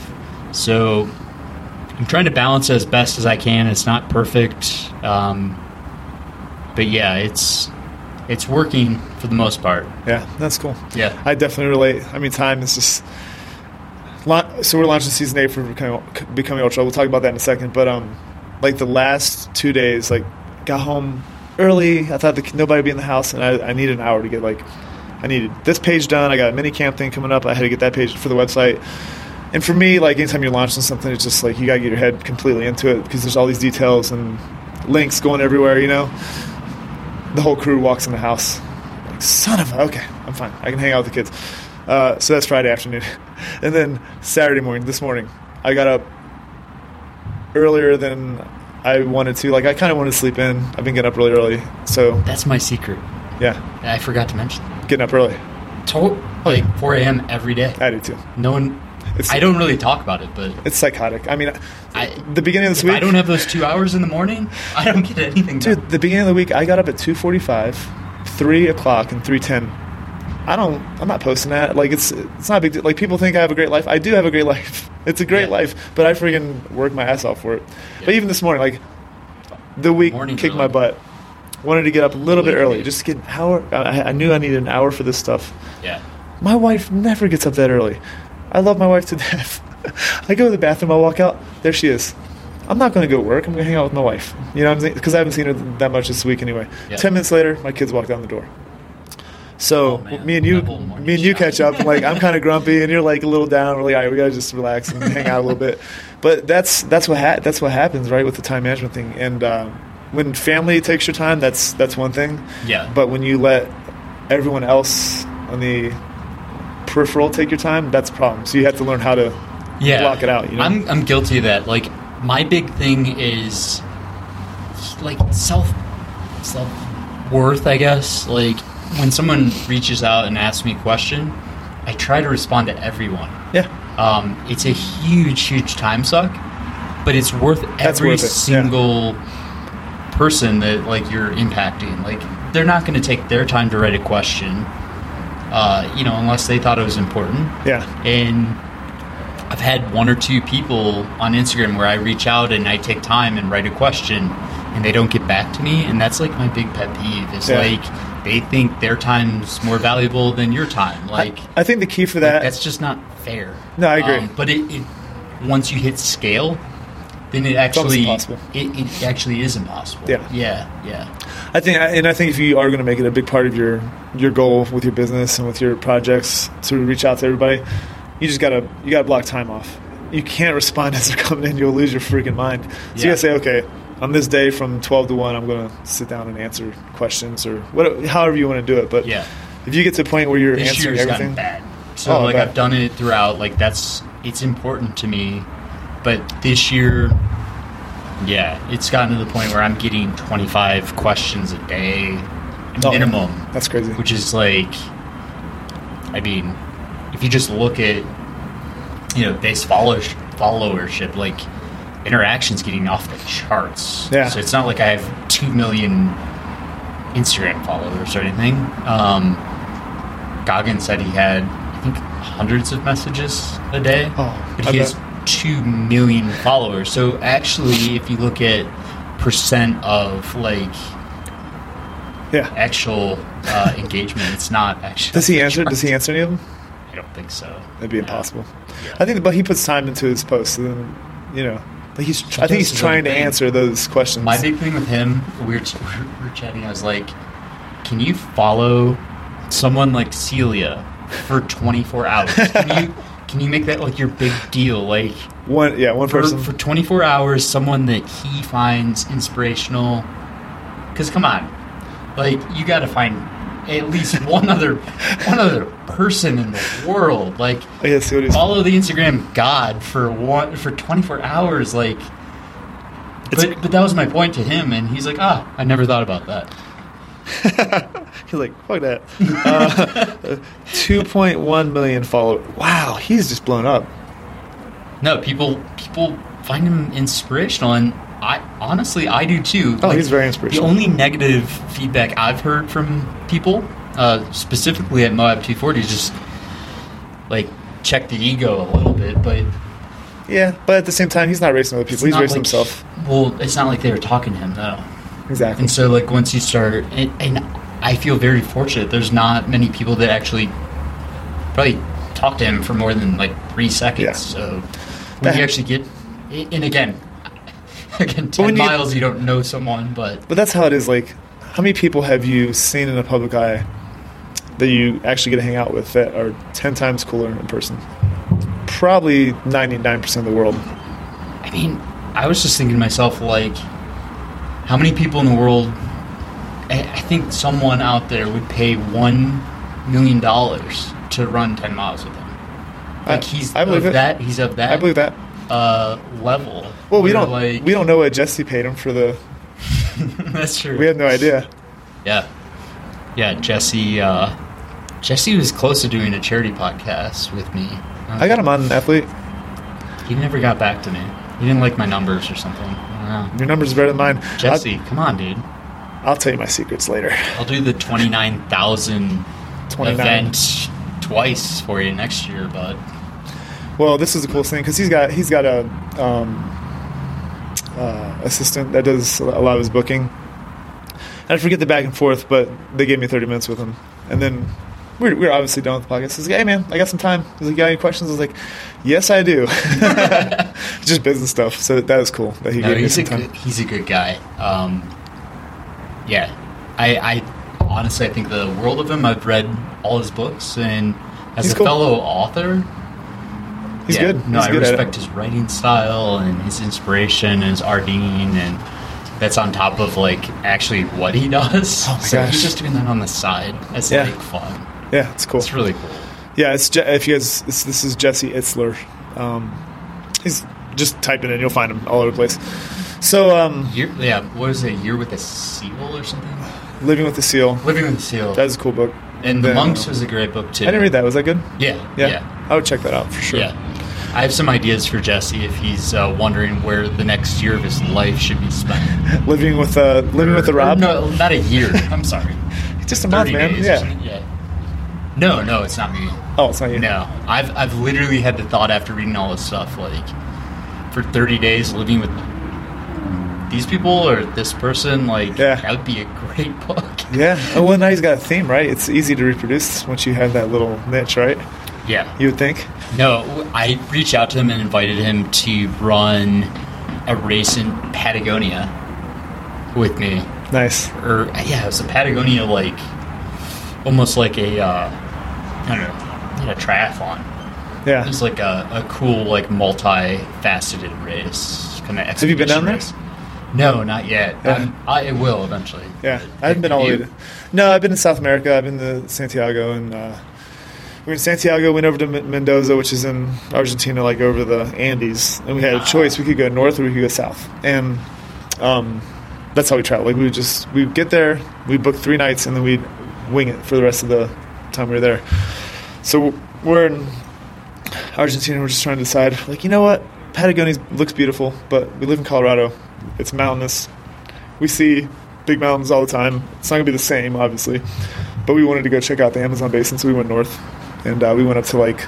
So I'm trying to balance it as best as I can. It's not perfect, um, but yeah, it's it's working for the most part. Yeah, that's cool. Yeah. I definitely relate. I mean, time is just. So we're launching season eight for becoming, becoming ultra. We'll talk about that in a second. But um, like the last two days, like got home early. I thought the, nobody would be in the house, and I, I needed an hour to get like, I needed this page done. I got a mini camp thing coming up. I had to get that page for the website. And for me, like anytime you're launching something, it's just like you gotta get your head completely into it because there's all these details and links going everywhere. You know, the whole crew walks in the house. Like, son of a, okay, I'm fine. I can hang out with the kids. Uh, so that's Friday afternoon, [LAUGHS] and then Saturday morning. This morning, I got up earlier than I wanted to. Like I kind of wanted to sleep in. I've been getting up really early, so That's my secret. yeah, I forgot to mention. getting up early. To- like 4 a.m. every day. I do too. No one. I don't really talk about it, but It's psychotic. I mean, I, the beginning of this week. I don't have those two hours in the morning, I don't get anything done. Dude, the beginning of the week, I got up at two forty-five, three o'clock, and three ten. I don't. I'm not posting that. Like it's it's not a big deal. Like people think I have a great life. I do have a great [LAUGHS] life. It's a great life, but I freaking work my ass off for it. But even this morning, like the week kicked my butt. Wanted to get up a little bit early, just to get an hour. I, I knew I needed an hour for this stuff. Yeah. My wife never gets up that early. I love my wife to [LAUGHS] death. I go to the bathroom. I walk out. There she is, I'm not going to go to work. I'm going to hang out with my wife. You know what I'm saying? Because I haven't seen her that much this week anyway. Yeah. Ten minutes later, my kids walk down the door. So me and you, me and you catch up. and, Like I'm kind of grumpy, and you're like a little down. We're like, all right, we gotta just relax and hang out a little bit. But that's that's what ha- that's what happens, right, with the time management thing. And uh, when family takes your time, that's that's one thing. Yeah. But when you let everyone else on the peripheral take your time, that's a problem. So you have to learn how to yeah. block it out. You know? I'm I'm guilty of that. Like my big thing is like self self worth, I guess. Like when someone reaches out and asks me a question, I try to respond to everyone. Yeah. Um, it's a huge, huge time suck, but it's worth That's every worth it, yeah. single person that like you're impacting. Like they're not going to take their time to write a question, uh, you know, unless they thought it was important. Yeah. And I've had one or two people on Instagram where I reach out and I take time and write a question, and they don't get back to me, and that's like my big pet peeve. Is Yeah. like they think their time's more valuable than your time. Like I think the key for like, that. that's just not fair. No, I agree. Um, but it, it once you hit scale, then it actually it, it actually is impossible. Yeah. yeah, yeah. I think, and I think if you are going to make it a big part of your your goal with your business and with your projects to reach out to everybody, you just gotta you gotta block time off. You can't respond [LAUGHS] as they're coming in; you'll lose your freaking mind. So you Yeah. gotta say, okay, on this day from twelve to one, I'm going to sit down and answer questions or what, however you want to do it. But Yeah. if you get to a point where you're this answering everything, bad. So Oh, like bad. I've done it throughout. Like that's it's important to me, but this year, yeah, it's gotten to the point where I'm getting 25 questions a day Oh, minimum. that's crazy. Which is like, I mean, if you just look at you know base follow- followership, like interactions getting off the charts. Yeah. So it's not like I have two million Instagram followers or anything. Um, Goggins said he had, I think, hundreds of messages a day. Oh, but I he has bet. Two million followers. So actually, if you look at percent of like yeah, actual uh, engagement, it's not actually. does he answer? Does he answer any of them? I don't think so. That'd be impossible. I think, but he puts time into his posts, and then, you know, like he's. I think he's trying to thing. answer those questions. My big thing with him, we were, we were chatting. I was like, "Can you follow someone like Celia for 24 hours? Can you can you make that like your big deal? Like one, yeah, one for, person. for 24 hours, someone that he finds inspirational. Because come on, like you got to find at least [LAUGHS] one other one other person in the world. Like I gotta see what he's. follow the Instagram god for one for 24 hours. Like, but but that was my point to him, and he's like, ah, I never thought about that. [LAUGHS] He's like, fuck that. Uh, [LAUGHS] 2.1 million followers. Wow, he's just blown up. No, people people find him inspirational, and I honestly I do too. Oh, he's very inspirational. The only negative feedback I've heard from people, uh, specifically at Moab 240, is just like check the ego a little bit, but Yeah, but at the same time, he's not racing other people. He's racing like- himself. Well, it's not like they were talking to him though. Exactly. And so, like, once you start, and, and I feel very fortunate. There's not many people that actually probably talk to him for more than like three seconds. Yeah. So when That- you actually get, and again, [LAUGHS] again, ten you miles, you don't know someone, but But that's how it is. Like, how many people have you seen in the public eye that you actually get to hang out with that are 10 times cooler in person? Probably 99% of the world. I mean, I was just thinking to myself, like, how many people in the world? I, I think someone out there would pay one million dollars to run ten miles with him. Like I- he's I believe of that. He's of that. I believe that. uh, level. Well, we don't like. we don't know what Jesse paid him for the. [LAUGHS] that's true. We have no idea. Yeah, yeah. Jesse. Uh, Jesse was close to doing a charity podcast with me. I got him on an athlete. He never got back to me. He didn't like my numbers or something. Your numbers are better than mine. Jesse, come on, dude. I'll, I'll tell you my secrets later. I'll do the twenty nine thousand 29. event twice for you next year, bud. Well, this is the coolest thing because he's got he's got a um, uh, assistant that does a lot of his booking. I forget the back and forth, but they gave me 30 minutes with him, and then we're, we're obviously done with the podcast. He's like, hey man, I got some time. He's like, you got any questions? I was like, yes, I do. [LAUGHS] [LAUGHS] Just business stuff. So that was cool that he No, gave me he's some a time. good, he's a good guy. Um, yeah, I, I honestly I think the world of him. I've read all his books, and as He's a cool. fellow author, He's yeah, good. No, He's I good respect his writing style and his inspiration and his Ardeen, and that's on top of like actually what he does. Oh my so gosh. he's just doing that on the side as Yeah. like fun. Yeah, it's cool. It's really cool. Yeah, it's Je- if you guys, it's, this is Jesse Itzler. Um, he's just type it in, you'll find him all over the place. So, um, Year, yeah, what is it? Year with a seal or something? Living with the Seal. Living with the Seal. That's a cool book. And the Monks uh, was a great book too. I didn't read that. Was that good? Yeah, Yeah. yeah. I would check that out for sure. Yeah. I have some ideas for Jesse if he's uh, wondering where the next year of his life should be spent. [LAUGHS] Living with uh, living with the Or Rob. no, not a year. [LAUGHS] I'm sorry. Just a month, man. or Yeah. Yeah. No, no, it's not me. Oh, it's not you. No, I've I've literally had the thought after reading all this stuff, like for 30 days living with these people or this person, like that would be a great [LAUGHS] book. Yeah. Oh, well, now he's got a theme, right? It's easy to reproduce once you have that little niche, right? Yeah. You would think. No, I reached out to him and invited him to run a race in Patagonia with me. Nice. Or yeah, it was a Patagonia like almost like a uh, I don't know, a triathlon. Yeah. it's like a, a cool like multi-faceted race kind of. Have you been down there? No, not yet. Yeah. Um, I will eventually. Yeah, I haven't been all the way. To, no, I've been in South America. I've been to Santiago, and uh, we were in Santiago. Went over to Men- Mendoza, which is in Argentina, like over the Andes, and we had a choice: we could go north or we could go south. And um, that's how we travel. Like we would just we would get there, we book three nights, and then we'd wing it for the rest of the time we were there. So we're in Argentina. We're just trying to decide, like, you know what? Patagonia looks beautiful, but we live in Colorado. It's mountainous. We see big mountains all the time. It's not gonna be the same, obviously, but we wanted to go check out the Amazon basin, so we went north, and uh, we went up to like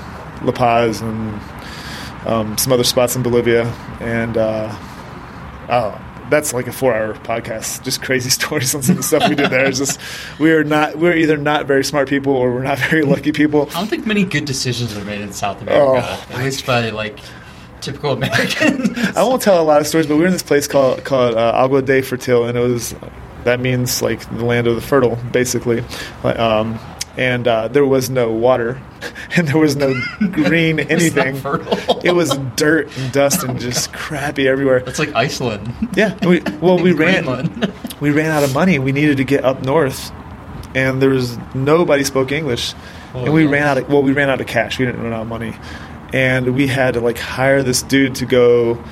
La Paz and um, some other spots in Bolivia, and uh, oh, that's like a four-hour podcast. Just crazy [LAUGHS] stories on some of the stuff we did there. It's just we are not we're either not very smart people or we're not [LAUGHS] very lucky people. I don't think many good decisions are made in South America, Oh. at least by like typical Americans. [LAUGHS] I won't tell a lot of stories, but we were in this place called called uh, Agua de Fertil, and it was that means like the land of the fertile, basically. Um, and uh, there was no water, [LAUGHS] and there was no green [LAUGHS] anything. It was dirt and dust and just [LAUGHS] crappy everywhere. It's like Iceland. Yeah. We, well, we ran. We ran out of money. We needed to get up north, and there was nobody spoke English, Oh, and we yeah. ran out of well, we ran out of cash. We didn't run out of money, and we had to like hire this dude to go.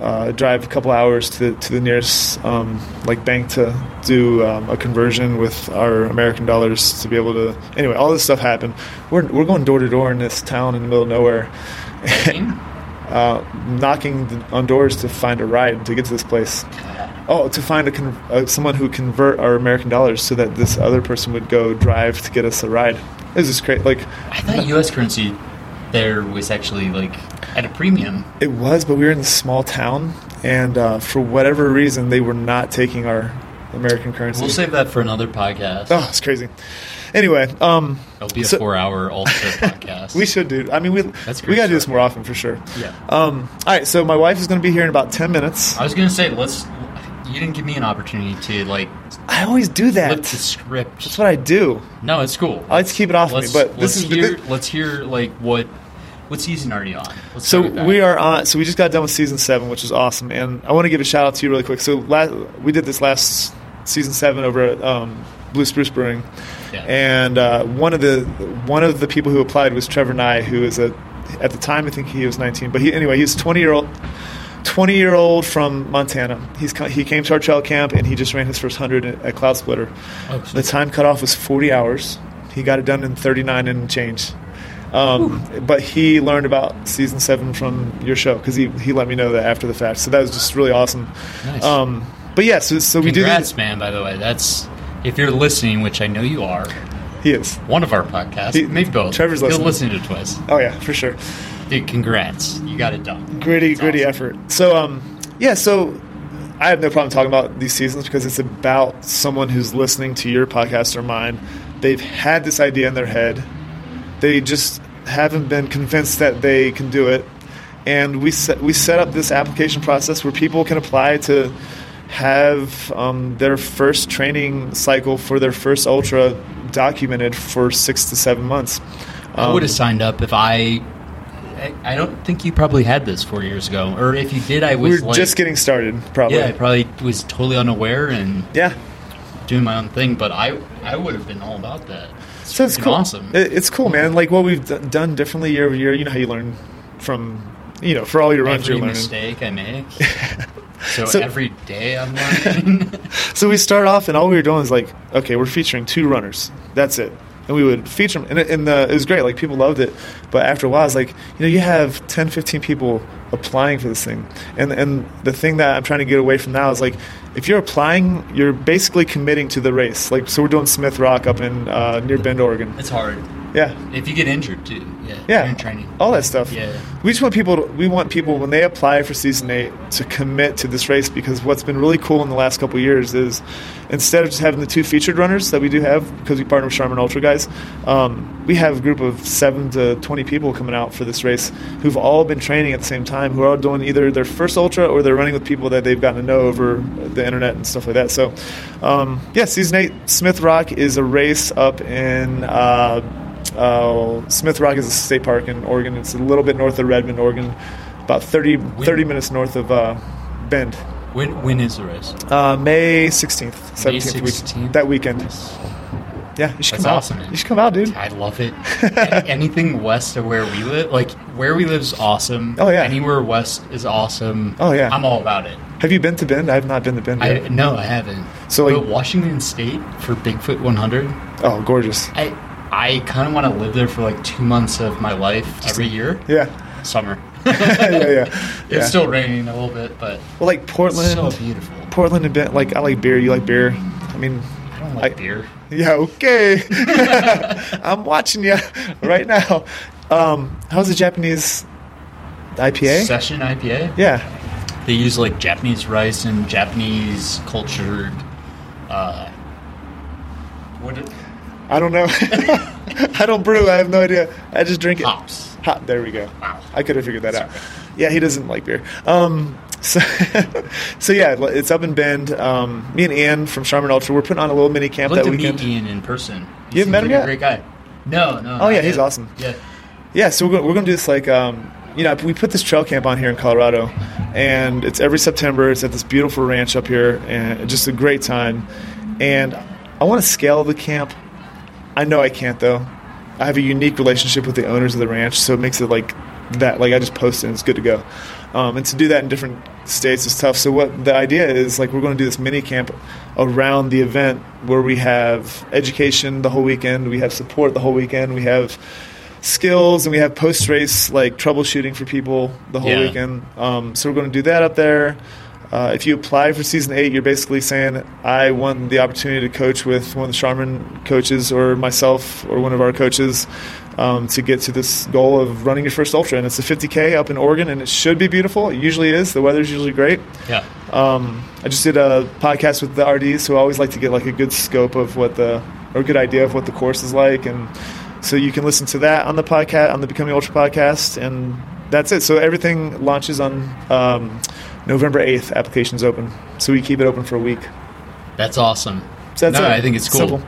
Uh, drive a couple hours to to the nearest um, like bank to do um, a conversion with our American dollars to be able to. Anyway, all this stuff happened. We're we're going door to door in this town in the middle of nowhere, [LAUGHS] uh, knocking on doors to find a ride to get to this place. Oh, to find a con- uh, someone who would convert our American dollars so that this other person would go drive to get us a ride. It was just great. Like I thought U.S. currency there was actually like at a premium. it was, but we were in a small town, and uh, for whatever reason, they were not taking our American currency. We'll save that for another podcast. Oh, it's crazy. Anyway, um, It'll be a so- four-hour ultra [LAUGHS] podcast. we should do. I mean, we That's we got to do this more often for sure. Yeah. Um, all right. So my wife is going to be here in about ten minutes. I was gonna say let's. You didn't give me an opportunity to like. I always do that. Flip the script. That's what I do. No, it's cool. I like to keep it off me, but this let's is hear. let's hear like what. What season are you on? Let's So start with that. we are on. So we just got done with season seven, which is awesome, and I want to give a shout out to you really quick. So last, we did this last season seven over at um, Blue Spruce Brewing, Yeah. and uh, one of the one of the people who applied was Trevor Nye, who is a at the time I think he was 19, but he anyway he's 20 year old. 20 year old from Montana. He's he came to our trail camp and he just ran his first 100 at, at Cloud Splitter. Oh, the time cutoff was 40 hours. He got it done in 39 and change. Um, but he learned about season seven from your show because he, he let me know that after the fact. So that was just really awesome. Nice. Um, but yeah, so, so we do Congrats, man. By the way, that's if you're listening, which I know you are. He is one of our podcasts. He- maybe both. Trevor's He'll listening. listen to it twice. Oh yeah, for sure. Dude, congrats. You got it done. Gritty, gritty effort. So um, yeah, so I have no problem talking about these seasons because it's about someone who's listening to your podcast or mine they've had this idea in their head. They just haven't been convinced that they can do it. And we set, we set up this application process where people can apply to have um, their first training cycle for their first ultra documented for six to seven months. I Um, would have signed up if I, I. I don't think you probably had this four years ago, or if you did, I we was were like, just getting started, probably. Yeah, I probably was totally unaware and yeah, doing my own thing. But I, I would have been all about that. It's So it's cool. awesome. It- it's cool, man. Like what we've d- done differently year over year. You know how you learn from, you know, for all your runs Every you're learning. mistake I make. [LAUGHS] so, So- every day I'm [LAUGHS] learning. [LAUGHS] So we start off, and all we were doing is like, okay, we're featuring two runners. That's it. And we would feature them, and, it, and the, it was great. Like people loved it. But after a while, it's like, you know, you have 10, 15 people applying for this thing, and and the thing that I'm trying to get away from now is like, if you're applying, you're basically committing to the race. Like, so we're doing Smith Rock up in uh, near Bend, Oregon. it's hard. Yeah. If you get injured too. Yeah. Yeah, training. all that stuff. Yeah. We just want people. To, we want people when they apply for season eight to commit to this race because what's been really cool in the last couple of years is instead of just having the two featured runners that we do have because we partner with Sharman Ultra guys, um, we have a group of seven to twenty people coming out for this race who've all been training at the same time, who are all doing either their first ultra or they're running with people that they've gotten to know over the internet and stuff like that. So, um, yeah, season eight Smith Rock is a race up in. Uh, uh, Smith Rock is a state park in Oregon. It's a little bit north of Redmond, Oregon, about 30, 30 minutes north of uh, Bend. When when is the race? Uh, May 16th, May 17th, week- that weekend. Yeah, you should That's come awesome, out. man. You should come out, dude. I love it. [LAUGHS] Anything west of where we live, like where we live, is awesome. Oh, yeah. Anywhere west is awesome. Oh, yeah. I'm all about it. Have you been to Bend? I have not been to Bend I no, I haven't. So, like- but Washington State for Bigfoot 100. Oh, gorgeous. I I kind of want to live there for like two months of my life every year. Yeah. Summer. [LAUGHS] yeah, yeah. [LAUGHS] It's yeah. still raining a little bit, but Well, like Portland. so beautiful. Portland and Bend. Like, I like beer. You like beer? I mean, I don't like beer. Yeah, okay. [LAUGHS] I'm watching you right now. Um, how's the Japanese IPA? Session IPA. Yeah. They use like Japanese rice and Japanese cultured. Uh, what? I don't know. [LAUGHS] I don't brew. I have no idea. I just drink it. Hops. Hop. There we go. Wow. I could have figured that out. Yeah, he doesn't like beer. Um, [LAUGHS] so, so yeah, it's up in Bend. Um, me and Ian from Sharman Ultra, we're putting on a little mini camp that to weekend. meet Ian in person. He You haven't met him like yet? A great guy. No, no. Oh yeah, he's awesome. Yeah. Yeah, so we're going, we're going to do this like, um, you know, we put this trail camp on here in Colorado, and it's every September. It's at this beautiful ranch up here, and just a great time. And I want to scale the camp. I know I can't though. I have a unique relationship with the owners of the ranch, so it makes it like that. Like I just post it, and it's good to go. Um, and to do that in different states is tough. So what the idea is, like, we're going to do this mini camp around the event where we have education the whole weekend, we have support the whole weekend, we have skills, and we have post race like troubleshooting for people the whole Yeah. weekend. Um, so we're going to do that up there. Uh, if you apply for season eight, you're basically saying, I want the opportunity to coach with one of the Sharman coaches or myself or one of our coaches um, to get to this goal of running your first ultra. And it's a 50K up in Oregon, and it should be beautiful. It usually is. The weather's usually great. Yeah. Um, I just did a podcast with the RDs, I always like to get like a good scope of what the, or a good idea of what the course is like. And so you can listen to that on the podcast, on the Becoming Ultra podcast. And that's it. So everything launches on um, November 8th. Applications open. So we keep it open for a week. That's awesome. So that's no, it. I think it's cool. Simple.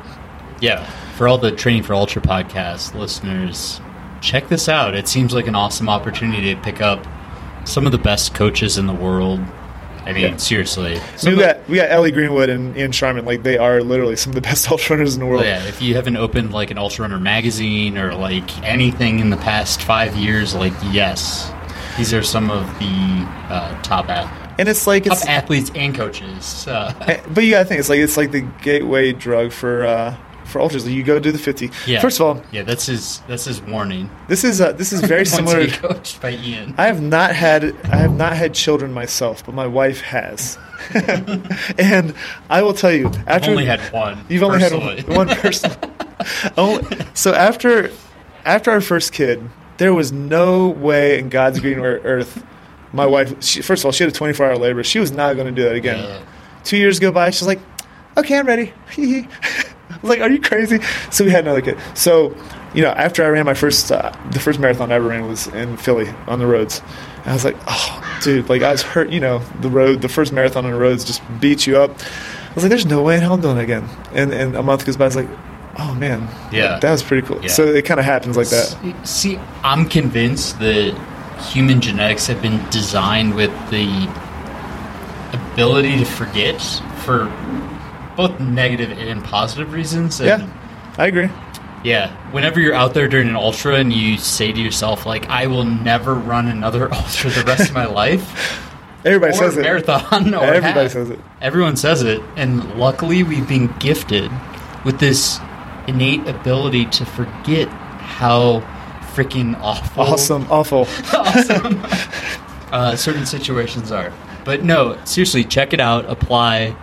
Yeah. For all the Training for Ultra podcast listeners, check this out. It seems like an awesome opportunity to pick up some of the best coaches in the world. I mean, Yeah. seriously. So we got we got Ellie Greenwood and Ian Sharman. Like they are literally some of the [LAUGHS] best ultra runners in the world. Yeah, if you haven't opened like an Ultra Runner magazine or like anything in the past five years, like yes, these are some of the uh, top ath- And it's like top it's athletes and coaches. Uh, [LAUGHS] But you gotta think it's like it's like the gateway drug for uh, for ultras. You go do the fifty. yeah. First of all, yeah, that's his that's his warning. this is uh, this is [LAUGHS] very similar. get coached by Ian. I have not had I have not had children myself, but my wife has. [LAUGHS] and I will tell you, after only had one, you've only personally. had one person. [LAUGHS] Oh, so after after our first kid, there was no way in God's green earth. My wife, she, first of all, she had a 24 hour labor. She was not going to do that again. Yeah. Two years go by, she's like, "Okay, I'm ready." Was [LAUGHS] like, "Are you crazy?" So we had another kid. So, you know, after I ran my first, uh, the first marathon I ever ran was in Philly on the roads. And I was like, "Oh, dude!" Like I was hurt. You know, the road, the first marathon on the roads just beats you up. I was like, "There's no way in hell I'm doing it again." And and a month goes by. I was like, "Oh man, Yeah. that was pretty cool." Yeah. So it kind of happens like that. See, I'm convinced that human genetics have been designed with the ability to forget for both negative and positive reasons. And Yeah, I agree. Yeah. Whenever you're out there during an ultra and you say to yourself, like, I will never run another [LAUGHS] ultra the rest of my life. Everybody says it. Marathon Everybody half. says it. Everyone says it. And luckily, we've been gifted with this innate ability to forget how freaking awful Awesome, awful. [LAUGHS] awesome [LAUGHS] uh, certain situations are. But no, seriously, check it out. Apply.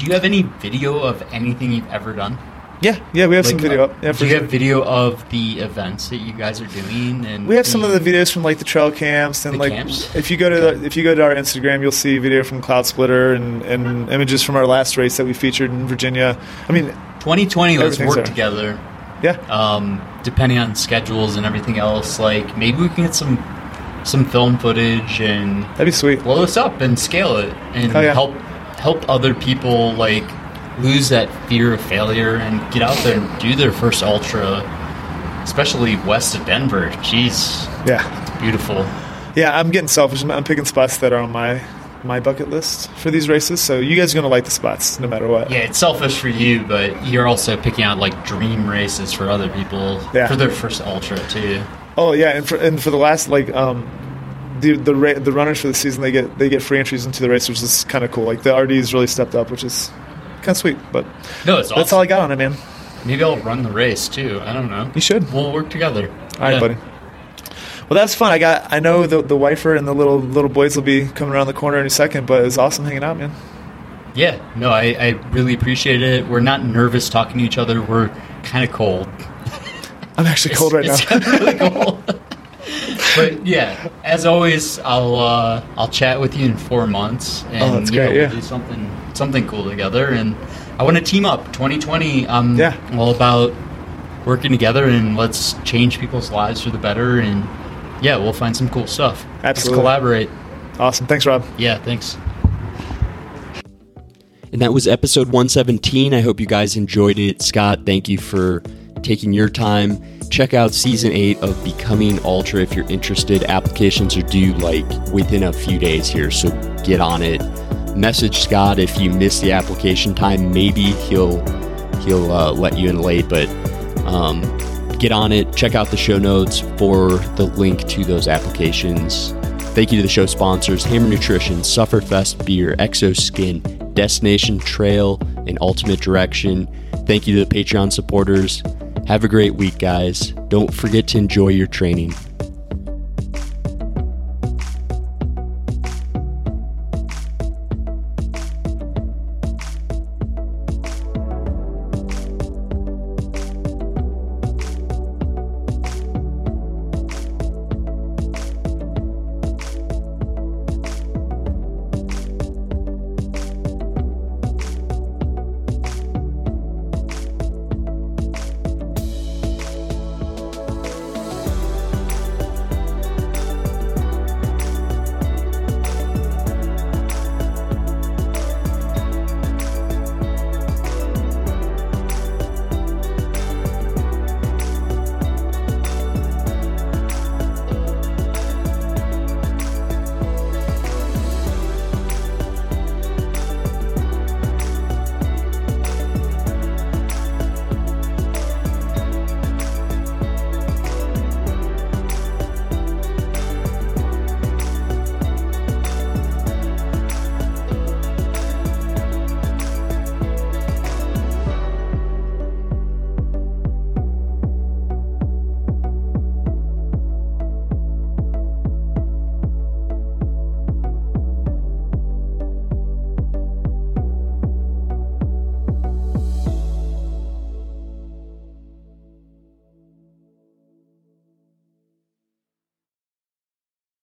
Do you have any video of anything you've ever done? Yeah, yeah, we have Like, some video uh, up. Yeah, do you sure. have video of the events that you guys are doing? And We have some of the videos from like the trail camps and like camps? if you go to the, if you go to our Instagram, you'll see video from Cloudsplitter and, and images from our last race that we featured in Virginia. I mean, 2020. Let's work there. together. Yeah. Um, depending on schedules and everything else, like maybe we can get some some film footage and that'd be sweet. Blow this up and scale it and Oh, yeah. help help other people like lose that fear of failure and get out there and do their first ultra, especially west of Denver. Jeez, Yeah. beautiful. Yeah, I'm getting selfish. I'm- I'm picking spots that are on my my bucket list for these races. So you guys are gonna like the spots no matter what. Yeah, it's selfish for you, but you're also picking out like dream races for other people Yeah. for their first ultra too. Oh yeah, and for and for the last like um the the ra- the runners for the season they get they get free entries into the race, which is kind of cool. Like the RD's really stepped up, which is kind of sweet. But No, it's that's awesome. all I got on it, man. Maybe I'll run the race too. I don't know. You should. We'll work together. All right, Yeah. buddy. Well, that's fun. I got. I know the the wifer and the little little boys will be coming around the corner in a second, but it's awesome hanging out, man. Yeah, no, I, I really appreciate it. We're not nervous talking to each other. We're kind of cold. I'm actually cold right it's now. really cold. [LAUGHS] but yeah, as always, I'll uh, I'll chat with you in four months, and Oh, that's yeah, we'll do something something cool together. And I want to team up. 2020, I'm Yeah. all about working together and let's change people's lives for the better. And yeah, we'll find some cool stuff. Absolutely. Let's collaborate. Awesome. Thanks, Rob. Yeah, thanks. And that was episode 117. I hope you guys enjoyed it. Scott, thank you for taking your time. Check out season 8 of Becoming Ultra if you're interested. Applications are due like within a few days here, so get on it. Message Scott if you miss the application time. Maybe he'll he'll uh, let you in late, but um, get on it. Check out the show notes for the link to those applications. Thank you to the show sponsors Hammer Nutrition, Sufferfest Beer, Xoskin, Destination Trail, and Ultimate Direction. Thank you to the Patreon supporters. Have a great week, guys. Don't forget to enjoy your training.